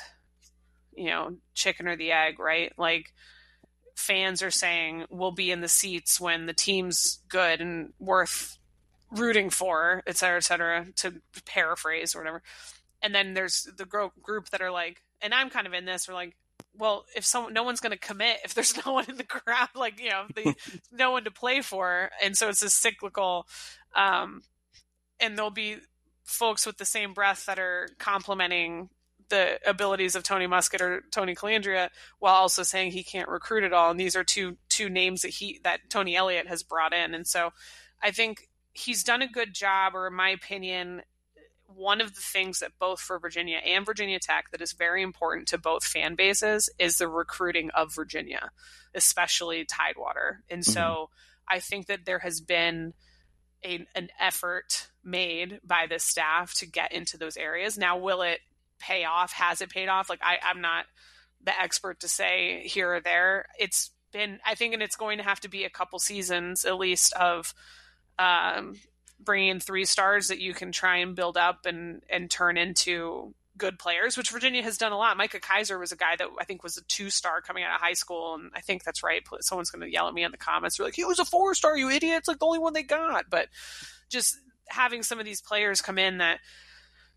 you know chicken or the egg right? Like fans are saying we'll be in the seats when the team's good and worth rooting for et cetera et cetera to paraphrase or whatever and then there's the group that are like, and I'm kind of in this. We're like, well, if someone, no one's going to commit if there's no one in the crowd, like you know, the, no one to play for, and so it's a cyclical. Um, and there'll be folks with the same breath that are complimenting the abilities of Tony Muskett or Tony Colandrea while also saying he can't recruit at all. And these are two two names that he that Tony Elliott has brought in, and so I think he's done a good job, or in my opinion, one of the things that both for Virginia and Virginia Tech that is very important to both fan bases is the recruiting of Virginia, especially Tidewater. And mm-hmm. so I think that there has been a, an effort made by the staff to get into those areas. Now, will it pay off? Has it paid off? Like I, I'm not the expert to say here or there. It's been, I think, and it's going to have to be a couple seasons at least of um, bringing in three stars that you can try and build up and and turn into good players, which Virginia has done a lot. Micah Kiser was a guy that I think was a two star coming out of high school, and I think that's right. Someone's going to yell at me in the comments. They're like, "He was a four star, you idiot!" It's like the only one they got. But just having some of these players come in that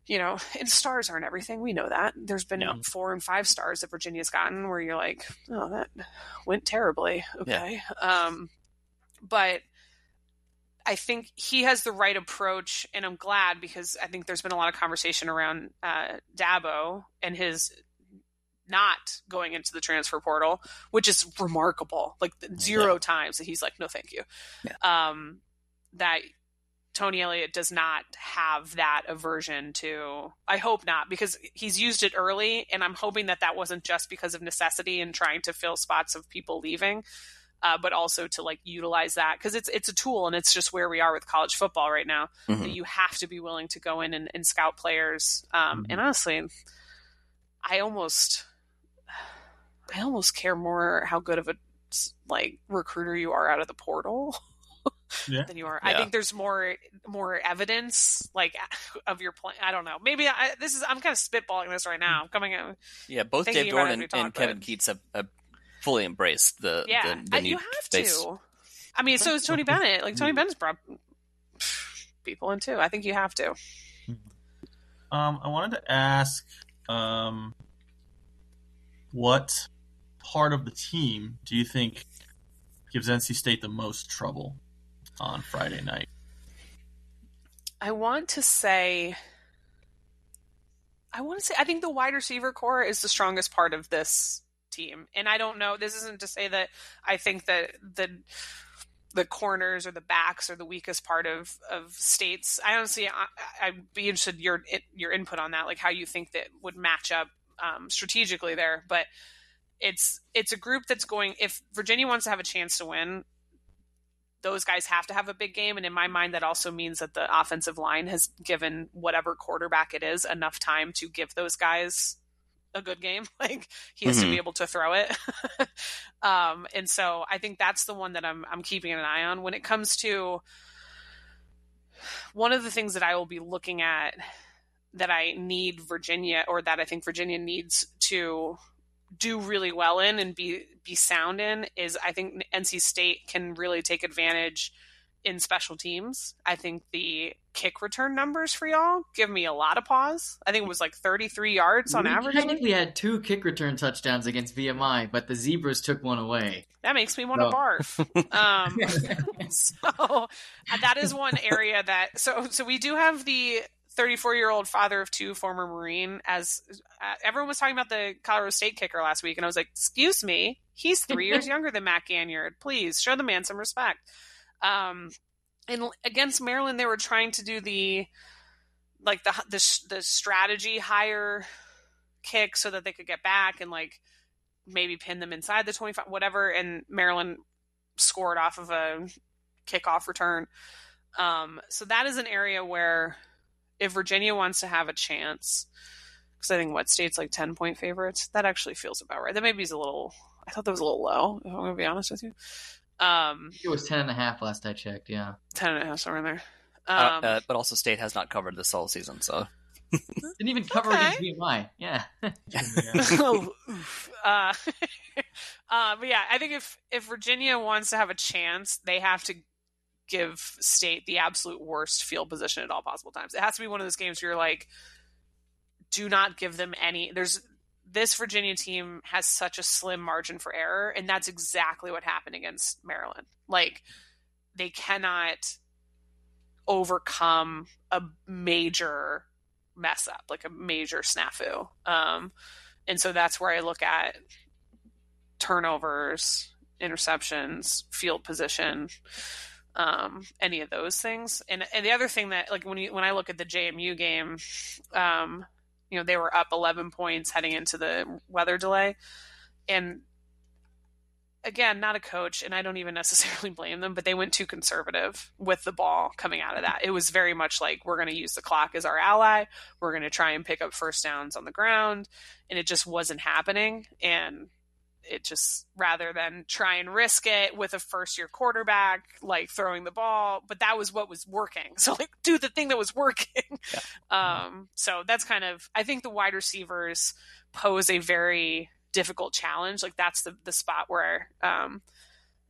you know, and stars aren't everything. We know that. There's been four and five stars that Virginia's gotten where you're like, oh, that went terribly. Okay. Yeah. Um, but I think he has the right approach, and I'm glad because I think there's been a lot of conversation around uh, Dabo and his not going into the transfer portal, which is remarkable. Like zero yeah. times that he's like, no, thank you. Yeah. Um, that Tony Elliott does not have that aversion to. I hope not, because he's used it early, and I'm hoping that that wasn't just because of necessity and trying to fill spots of people leaving, uh, but also to like utilize that because it's it's a tool, and it's just where we are with college football right now. Mm-hmm. That you have to be willing to go in and, and scout players. Um, mm-hmm. And honestly, I almost, I almost care more how good of a like recruiter you are out of the portal. yeah. than you are. Yeah. I think there's more more evidence like of your plan. I don't know. Maybe I, this is I'm kind of spitballing this right now. I'm coming out. Yeah, both Dave Doeren and, talk, and, Kevin Keatts have, have, fully embraced the yeah. The, the new you have space. to. I mean, so is Tony Bennett. Like Tony mm. Bennett's brought people in too. I think you have to. Um, I wanted to ask, um, what part of the team do you think gives NC State the most trouble? on Friday night? I want to say I want to say I think the wide receiver core is the strongest part of this team. And I don't know, this isn't to say that I think that the the corners or the backs are the weakest part of of states. I honestly I, would be interested your your input on that, like how you think that would match up um, strategically there. But it's it's a group that's going. If Virginia wants to have a chance to win, those guys have to have a big game. And in my mind, that also means that the offensive line has given whatever quarterback it is enough time to give those guys a good game. Like he has mm-hmm. to be mm-hmm. able to throw it. um, and so I think that's the one that I'm I'm keeping an eye on when it comes to one of the things that I will be looking at that I need Virginia or that I think Virginia needs to do really well in and be be sound in is I think NC State can really take advantage in special teams. I think the kick return numbers for y'all give me a lot of pause. I think it was like 33 yards on we average. Technically had two kick return touchdowns against VMI, but the Zebras took one away. That makes me want to barf. um, so that is one area that so so we do have the 34 year old father of two, former Marine, as uh, everyone was talking about the Colorado State kicker last week, and I was like, "Excuse me, he's three years younger than Matt Ganyard. Please show the man some respect." Um, and against Maryland, they were trying to do the like the the, the strategy higher kick so that they could get back and like maybe pin them inside the 25 whatever and Maryland scored off of a kickoff return um, so that is an area where if Virginia wants to have a chance, because I think what state's like ten point favorites, that actually feels about right. That maybe is a little. I thought that was a little low. If I'm gonna be honest with you. Um, it was ten and a half last I checked. Yeah, ten and a half somewhere in there. Uh, um, uh, uh, but also, state has not covered this whole season, so didn't even cover okay. against VMI. Yeah. oh, uh, uh, but yeah, I think if if Virginia wants to have a chance, they have to give state the absolute worst field position at all possible times. It has to be one of those games where you're like, do not give them any. There's this Virginia team has such a slim margin for error, and that's exactly what happened against Maryland. Like they cannot overcome a major mess up, like a major snafu. Um, and so that's where I look at turnovers, interceptions, field position um, any of those things. And and the other thing that like when you when I look at the JMU game, um, you know they were up 11 points heading into the weather delay, and again, not a coach, and I don't even necessarily blame them, but they went too conservative with the ball coming out of that. It was very much like we're going to use the clock as our ally. We're going to try and pick up first downs on the ground, and it just wasn't happening. And it just rather than try and risk it with a first year quarterback like throwing the ball but that was what was working. So like do the thing that was working. Yeah. um so that's kind of i think the wide receivers pose a very difficult challenge. Like that's the the spot where um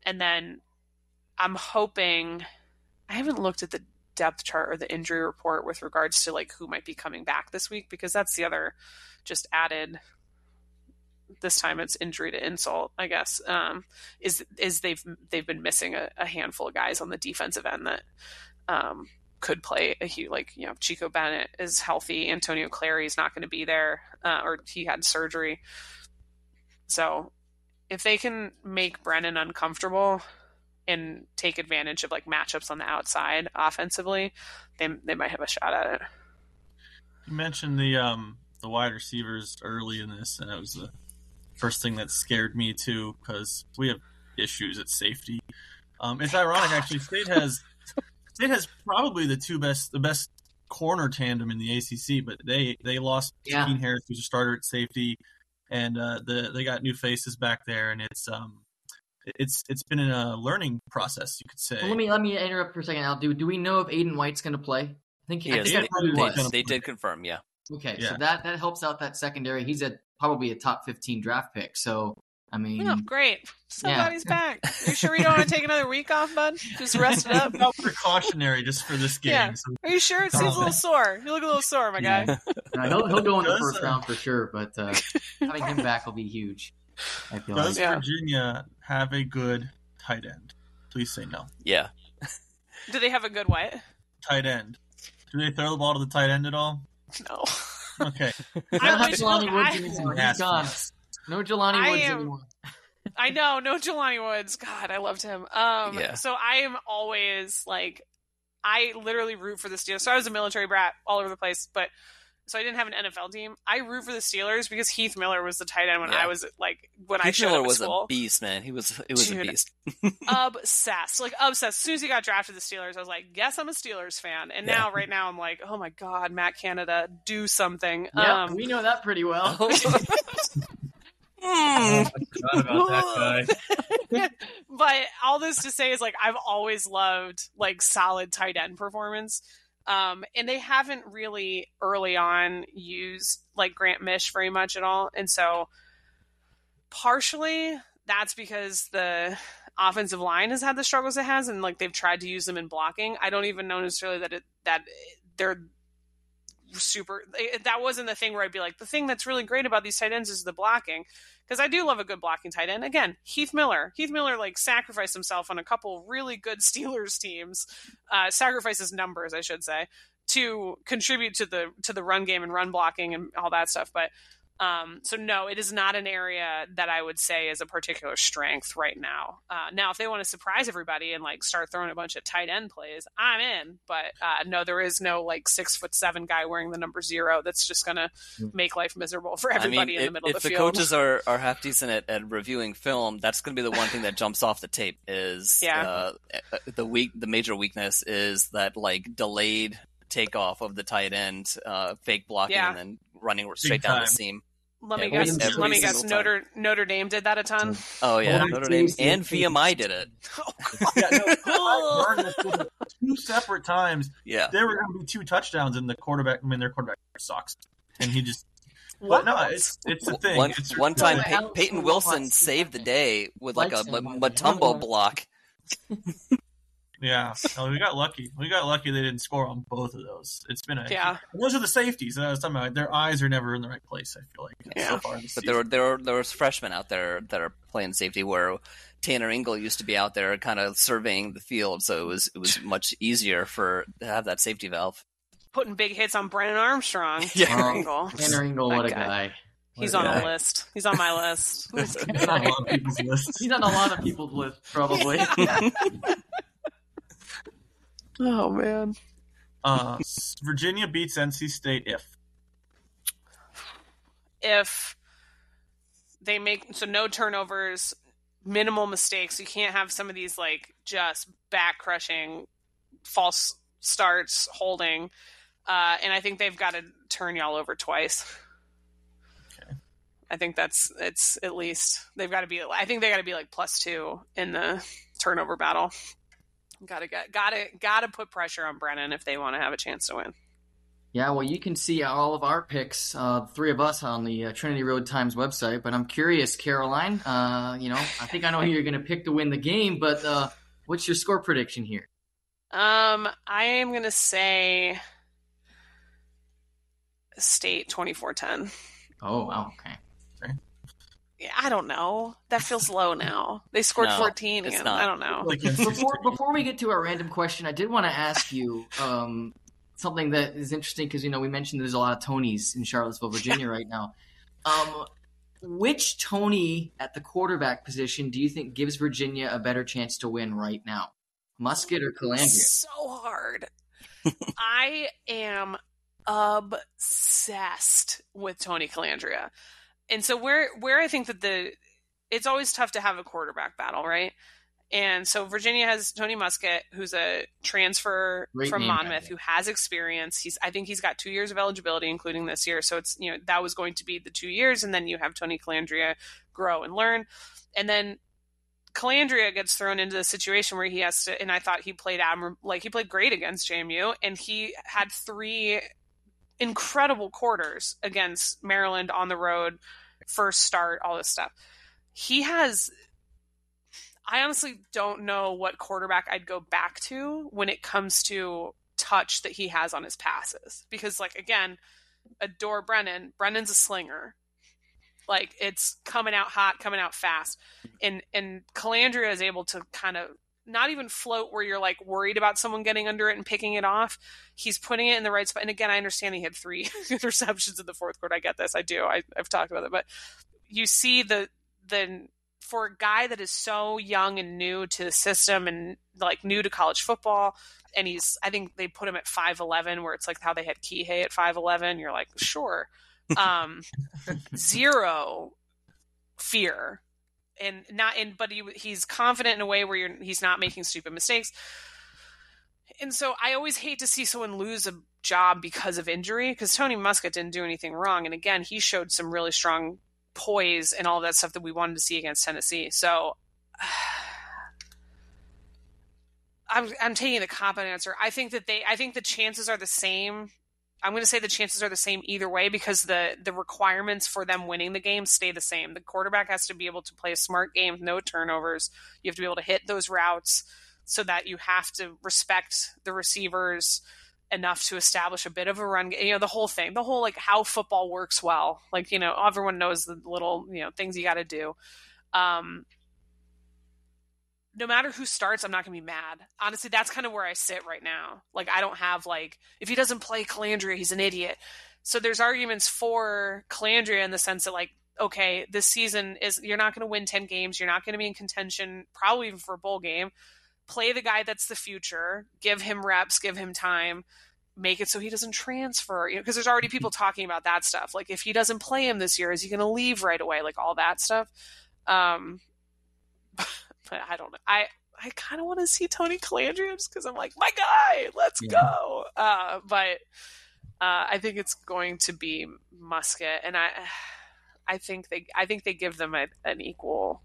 and then i'm hoping i haven't looked at the depth chart or the injury report with regards to like who might be coming back this week because that's the other just added this time it's injury to insult, I guess. Um, is is they've they've been missing a, a, handful of guys on the defensive end that um, could play a huge like you know Chico Bennett is healthy, Antonio Clary is not going to be there, uh, or he had surgery. So if they can make Brennan uncomfortable and take advantage of like matchups on the outside offensively, they they might have a shot at it. You mentioned the um the wide receivers early in this, and it was the first thing that scared me too because we have issues at safety. Um, it's ironic actually. State has State has probably the two best the best corner tandem in the ACC, but they they lost yeah. Keen Harris, who's a starter at safety, and uh, the they got new faces back there, and it's um it's it's been a learning process, you could say. Well, let me let me interrupt for a second. Al, do do we know if Aydan White's going to play? I think, he I think they, they, they, did confirm, yeah. Okay, yeah. so that that helps out that secondary. He's a probably a top 15 draft pick. So, I mean, oh, great. Somebody's yeah. back. You sure you don't want to take another week off, bud? Just rest it up. No precautionary just for this game. Yeah. So. Are you sure? It seems a little sore. You look a little sore, my guy. Yeah. he'll, he'll go in the first uh, round for sure, but uh, having him back will be huge. I feel Does like. Virginia have a good tight end? Please say no. Yeah. Do they have a good what? Tight end. Do they throw the ball to the tight end at all? No. Okay. I wish Jelani Woods anymore. He's gone. No Jelani Woods am, anymore. I know, no Jelani Woods. God, I loved him. Um, yeah. So I am always like, I literally root for the Steelers. So I was a military brat all over the place, but so I didn't have an NFL team. I root for the Steelers because Heath Miller was the tight end when yeah. I was like when Heath I showed Miller up was school. a beast, man. He was it was Dude, a beast. obsessed, like obsessed. As soon as he got drafted to the Steelers, I was like, "Yes, I'm a Steelers fan." And yeah. now, right now, I'm like, "Oh my god, Matt Canada, do something." Yeah, um, we know that pretty well. Mm. I about that guy. but all this to say is like I've always loved like solid tight end performance. Um, and they haven't really early on used like Grant Misch very much at all. And so partially that's because the offensive line has had the struggles it has and like they've tried to use them in blocking. I don't even know necessarily that it that they're super that wasn't the thing where I'd be like the thing that's really great about these tight ends is the blocking because I do love a good blocking tight end. Again, Heath Miller. Heath Miller like sacrificed himself on a couple really good Steelers teams, uh, sacrifices numbers, I should say, to contribute to the to the run game and run blocking and all that stuff. But um, so no, it is not an area that I would say is a particular strength right now. Uh, now, if they want to surprise everybody and like start throwing a bunch of tight end plays, I'm in. But uh, no, there is no like six foot seven guy wearing the number zero that's just going to hmm. make life miserable for everybody I mean, in the middle if, of the, the field. If the coaches are, are half decent at, at reviewing film, that's going to be the one thing that jumps off the tape. Is yeah. Uh, uh, the weak the major weakness is that like delayed takeoff of the tight end, uh, fake blocking, yeah. and then running straight down the seam. Let me guess. Let me guess. Notre Notre Dame did that a ton. Oh yeah, Notre Dame and VMI did it. Oh, yeah, no, two separate times. Yeah, there were going to be two touchdowns, and the quarterback. I mean, their quarterback sucks, and he just. But no, it's it's a thing. One, it's one time, Pey- Peyton Wilson saved the day with like a Mutombo block. Yeah, no, we got lucky. We got lucky they didn't score on both of those. It's been a yeah. Those are the safeties that I was talking about. Their eyes are never in the right place. I feel like yeah. so far. but there were there were there was freshmen out there that are playing safety where Tanner Ingle used to be out there kind of surveying the field, so it was it was much easier for to have that safety valve. Putting big hits on Brennan Armstrong. Yeah, Tanner Ingle. Tanner Ingle, what a guy. guy. He's on a list. He's on my list. He's on a lot of people's lists. He's on a lot of people's lists, probably. Oh man. Uh, Virginia beats NC State if if they make so no turnovers, minimal mistakes. You can't have some of these like just back crushing false starts holding. Uh, and I think they've got to turn y'all over twice. Okay. I think that's it's at least they've got to be. I think they got to be like plus two in the turnover battle. Got to get got to got to put pressure on Brennan if they want to have a chance to win. Yeah, well, you can see all of our picks, uh, three of us, on the uh, Trinity Road Times website. But I'm curious, Caroline. Uh, you know, I think I know who you're going to pick to win the game. But uh, what's your score prediction here? Um, I am going to say State 24-10. Oh, wow. Okay. Yeah, I don't know. That feels low now. They scored no, 14. It's not. I don't know. before, before we get to our random question, I did want to ask you um, something that is interesting because you know we mentioned there's a lot of Tonys in Charlottesville, Virginia right now. Um, which Tony at the quarterback position do you think gives Virginia a better chance to win right now? Muskett or Colandrea? So hard. I am obsessed with Tony Colandrea. And so where where I think that the it's always tough to have a quarterback battle, right? And so Virginia has Tony Muskett, who's a transfer Great from Monmouth, who has experience. He's I think he's got two years of eligibility, including this year. So it's you know that was going to be the two years, and then you have Tony Colandrea grow and learn, and then Colandrea gets thrown into the situation where he has to, and I thought he played admir- like he played great against JMU, and he had three incredible quarters against Maryland on the road, first start, all this stuff. He has I honestly don't know what quarterback I'd go back to when it comes to touch that he has on his passes. Because like again, adore Brennan. Brennan's a slinger. Like it's coming out hot, coming out fast. And and Colandrea is able to kind of not even float where you're like worried about someone getting under it and picking it off. He's putting it in the right spot. And again, I understand he had three interceptions in the fourth quarter. I get this. I do. I, I've talked about it. But you see the the for a guy that is so young and new to the system and like new to college football, and he's I think they put him at five eleven, where it's like how they had Kihei at five eleven. You're like, sure, um, zero fear and not in but he, he's confident in a way where you're, he's not making stupid mistakes. And so i always hate to see someone lose a job because of injury because tony Muskett didn't do anything wrong. And again he showed some really strong poise and all that stuff that we wanted to see against tennessee. So I'm, I'm taking the cop answer. I think that they i think the chances are the same I'm going to say the chances are the same either way because the the requirements for them winning the game stay the same. The quarterback has to be able to play a smart game, no turnovers. You have to be able to hit those routes so that you have to respect the receivers enough to establish a bit of a run you know the whole thing the whole like how football works well like you know everyone knows the little you know things you got to do um no matter who starts, I'm not going to be mad. Honestly, that's kind of where I sit right now. Like, I don't have, like, if he doesn't play Colandrea, he's an idiot. So there's arguments for Colandrea in the sense that, like, okay, this season is, you're not going to win 10 games. You're not going to be in contention, probably even for a bowl game. Play the guy that's the future, give him reps, give him time, make it so he doesn't transfer. You know, because there's already people talking about that stuff. Like, if he doesn't play him this year, is he going to leave right away? Like, all that stuff. Um, but I don't know. I I kind of want to see Tony Colandrea just because I'm like, my guy, let's yeah. go. Uh, but uh, I think it's going to be Muskett, and I I think they I think they give them a, an equal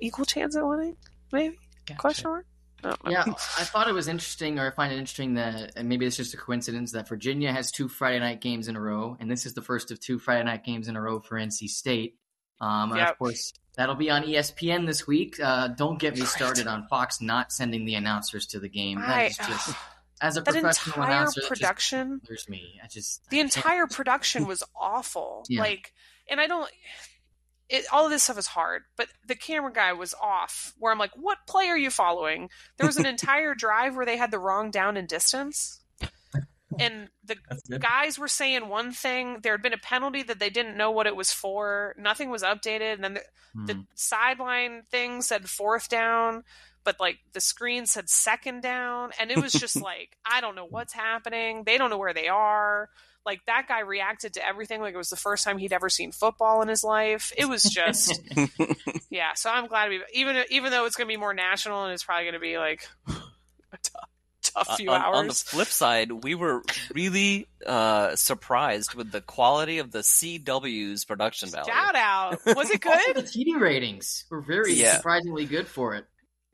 equal chance at winning. Maybe gotcha. question mark. Oh, yeah, I thought it was interesting, or I find it interesting that, and maybe it's just a coincidence that Virginia has two Friday night games in a row, and this is the first of two Friday night games in a row for NC State. Um, yep. of course, That'll be on ESPN this week. Uh, don't get me started on Fox not sending the announcers to the game. That is just as a that professional entire announcer, production. There's me. I just the I entire production was awful. Yeah. Like, and I don't. It, all of this stuff is hard, but the camera guy was off. Where I'm like, what play are you following? There was an entire drive where they had the wrong down and distance and the guys were saying one thing. There had been a penalty that they didn't know what it was for. Nothing was updated, and then the, mm. the sideline thing said fourth down, but like the screen said second down, and it was just like I don't know what's happening. They don't know where they are. like that guy reacted to everything like it was the first time he'd ever seen football in his life. It was just, yeah. So I'm glad we even even though it's going to be more national and it's probably going to be like a tough, tough few on, hours. on the flip side, we were really uh, surprised with the quality of the CW's production value. Shout out! Was it Also, good? the TV ratings were very Yeah. surprisingly good for it.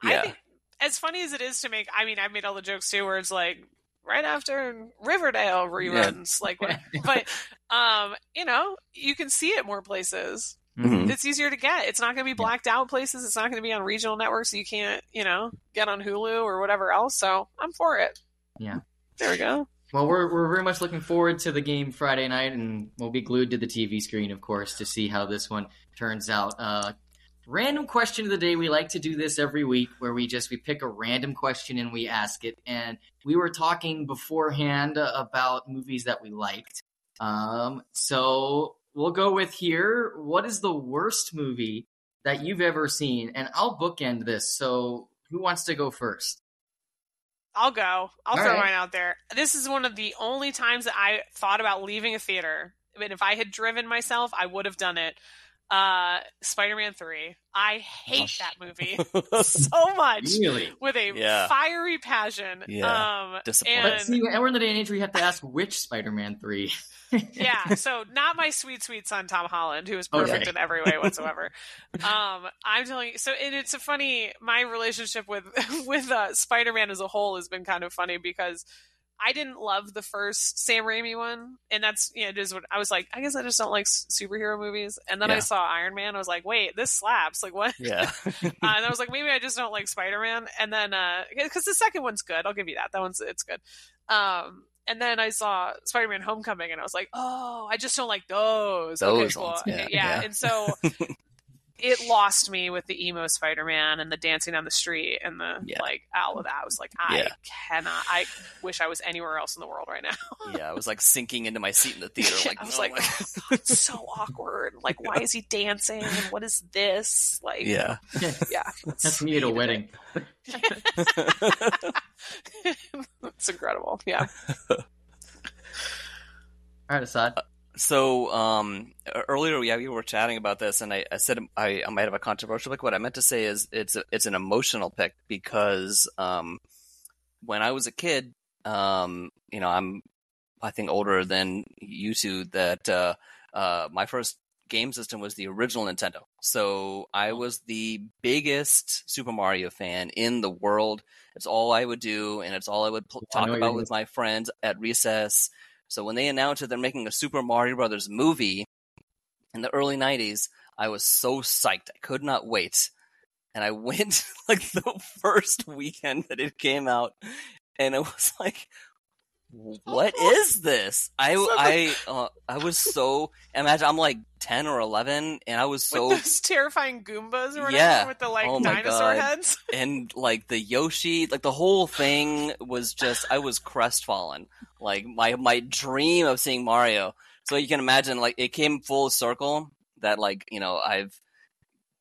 I Yeah. think, as funny as it is to make, I mean, I've made all the jokes too, where it's like right after Riverdale reruns, like, but um, you know, you can see it more places. Mhm. It's easier to get. It's not going to be blacked out places. It's not going to be on regional networks. So you can't, you know, get on Hulu or whatever else. So I'm for it. Yeah. There we go. Well, we're we're very much looking forward to the game Friday night, and we'll be glued to the TV screen, of course, to see how this one turns out. Uh, random question of the day. We like to do this every week, where we just we pick a random question and we ask it. And we were talking beforehand uh, about movies that we liked. Um, so we'll go with here. What is the worst movie that you've ever seen? And I'll bookend this. So who wants to go first? I'll go. I'll All throw right. mine out there. This is one of the only times that I thought about leaving a theater. I mean, if I had driven myself, I would have done it. Uh, Spider-Man Three. I hate Gosh. that movie so much Really? with a Yeah. fiery passion. Yeah. Um, Disappointing. But and see, and we're in the day and age where you have to ask which Spider-Man three. yeah, so not my sweet, sweet son Tom Holland, who is perfect Okay. in every way whatsoever. um, I'm telling you. So, and it's a funny. My relationship with with uh, Spider-Man as a whole has been kind of funny because I didn't love the first Sam Raimi one, and that's you know, it is what I was like. I guess I just don't like superhero movies. And then I saw Iron Man. I was like, wait, this slaps. Like what? yeah. uh, and I was like, maybe I just don't like Spider Man. And then, because the second one's good, I'll give you that. That one's it's good. Um, and then I saw Spider Man Homecoming, and I was like, oh, I just don't like those. okay, Those cool. ones, yeah, yeah. yeah. And so it lost me with the emo Spider Man and the dancing on the street and the Yeah. like all of that. I was like, I Yeah. cannot. I wish I was anywhere else in the world right now. yeah, I was like sinking into my seat in the theater. Like, I was oh like, my- oh, God, so awkward. Like, why is he dancing? And what is this? Like, yeah. yeah. That's me at a wedding. it's incredible. Yeah. All right, Assad. Uh, So um, earlier, yeah, we were chatting about this, and I, I said I, I might have a controversial pick. What I meant to say is it's a, it's an emotional pick because um, when I was a kid, um, you know, I'm I think older than you two. That uh, uh, my first game system was the original Nintendo, so I was the biggest Super Mario fan in the world. It's all I would do, and it's all I would pl- talk about with my friends at recess. So when they announced that they're making a Super Mario Brothers movie in the early '90s, I was so psyched. I could not wait, and I went like the first weekend that it came out, and it was like, "What is this?" I I uh, I was so imagine I'm like ten or eleven, and I was so with those terrifying Goombas or whatever Yeah. with the like Oh dinosaur God. heads. and like the Yoshi, like the whole thing was just I was crestfallen. Like my my dream of seeing Mario. So you can imagine like it came full circle that like, you know, I've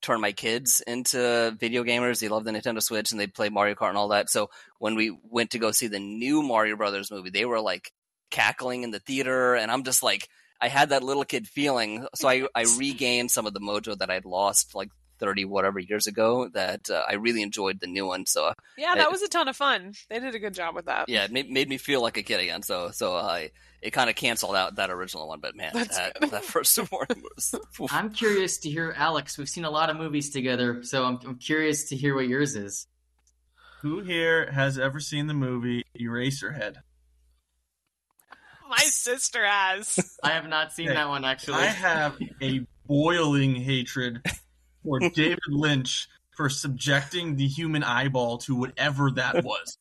turned my kids into video gamers. They love the Nintendo Switch and they play Mario Kart and all that. So when we went to go see the new Mario Brothers movie, they were like cackling in the theater and I'm just like I had that little kid feeling. So I I regained some of the mojo that I'd lost like 30 whatever years ago that uh, I really enjoyed the new one. So uh, Yeah, that It- was a ton of fun. They did a good job with that. yeah, it made, made me feel like a kid again. So so I it kind of canceled out that original one, but man, That's that, good. that first Super Mario was. I'm curious to hear Alex. We've seen a lot of movies together, so I'm, I'm curious to hear what yours is. Who here has ever seen the movie Eraserhead? My sister has. I have not seen Okay. that one actually. I have a boiling hatred for David Lynch for subjecting the human eyeball to whatever that was.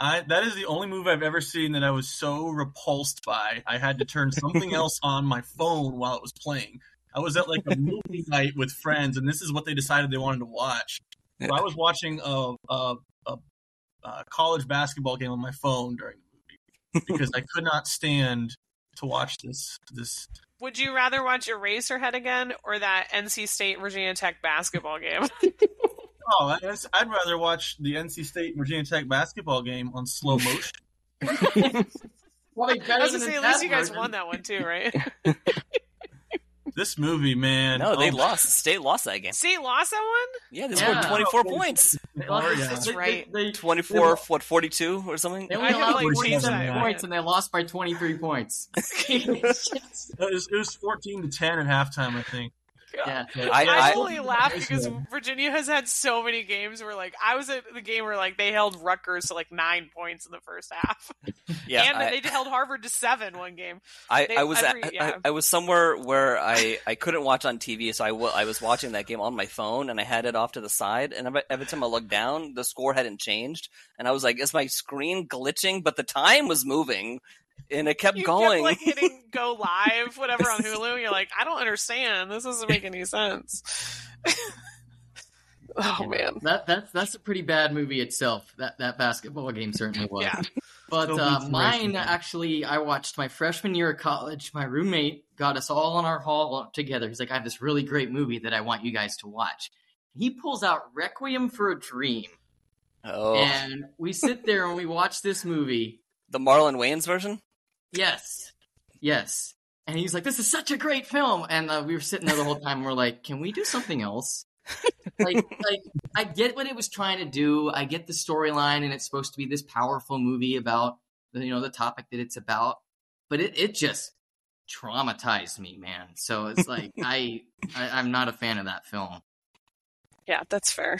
I that is the only movie I've ever seen that I was so repulsed by. I had to turn something else on my phone while it was playing. I was at like a movie night with friends, and this is what they decided they wanted to watch. So I was watching a, a, a, a college basketball game on my phone during the movie because I could not stand to watch this this Would you rather watch Eraserhead again or that NC State Virginia Tech basketball game? Oh, I guess I'd rather watch the NC State Virginia Tech basketball game on slow motion. Probably better I was gonna say, at least you guys version. won that one too, right? This movie, man. No, they oh, lost. State lost that game. State lost that one. Yeah, they Yeah. scored 24 points. They lost- yeah. That's right. They, they, 24, what, 42 or something? they I only have, allowed like, changed 47 points and they lost by 23 points. It was, it was 14 to 10 at halftime, I think. Yeah. I- I, I- only laugh because Yeah. Virginia has had so many games where, like, I was at the game where, like, they held Rutgers to like nine points in the first half, Yeah, and I, they held Harvard to seven one game. I, they- I was every- at, yeah. I, I was somewhere where I, I couldn't watch on TV, so I, I was watching that game on my phone, and I had it off to the side, and every, every time I looked down, the score hadn't changed, and I was like, "Is my screen glitching?" But the time was moving, and it kept You going. kept like hitting go live, whatever on Hulu. You're like, I don't understand. This doesn't make any sense. oh man, That that's that's a pretty bad movie itself. That that basketball game certainly was. Yeah. But uh, mine actually, I watched my freshman year of college. My roommate got us all in our hall together. He's like, "I have this really great movie that I want you guys to watch." He pulls out Requiem for a Dream, oh, and we sit there and we watch this movie. the Marlon Wayans version. Yes, yes. And he's like, "This is such a great film," and uh, we were sitting there the whole time. And we're like, "Can we do something else?" like, like I get what it was trying to do. I get the storyline, and it's supposed to be this powerful movie about you know the topic that it's about. But it, it just traumatized me, man. So it's like I, I I'm not a fan of that film. yeah, that's fair.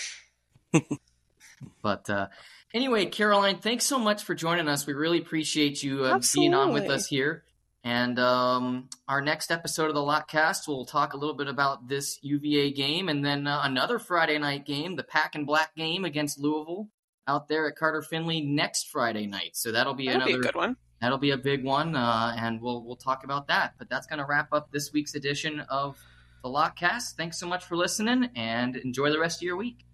But uh, anyway, Caroline, thanks so much for joining us. We really appreciate you uh, being on with us here. And um, our next episode of the Lotcast, we'll talk a little bit about this UVA game, and then uh, another Friday night game, the Pack and Black game against Louisville, out there at Carter Finley next Friday night. So that'll be That'll another be a good one. that'll be a big one, uh, and we'll we'll talk about that. But that's going to wrap up this week's edition of the Lotcast. Thanks so much for listening, and enjoy the rest of your week.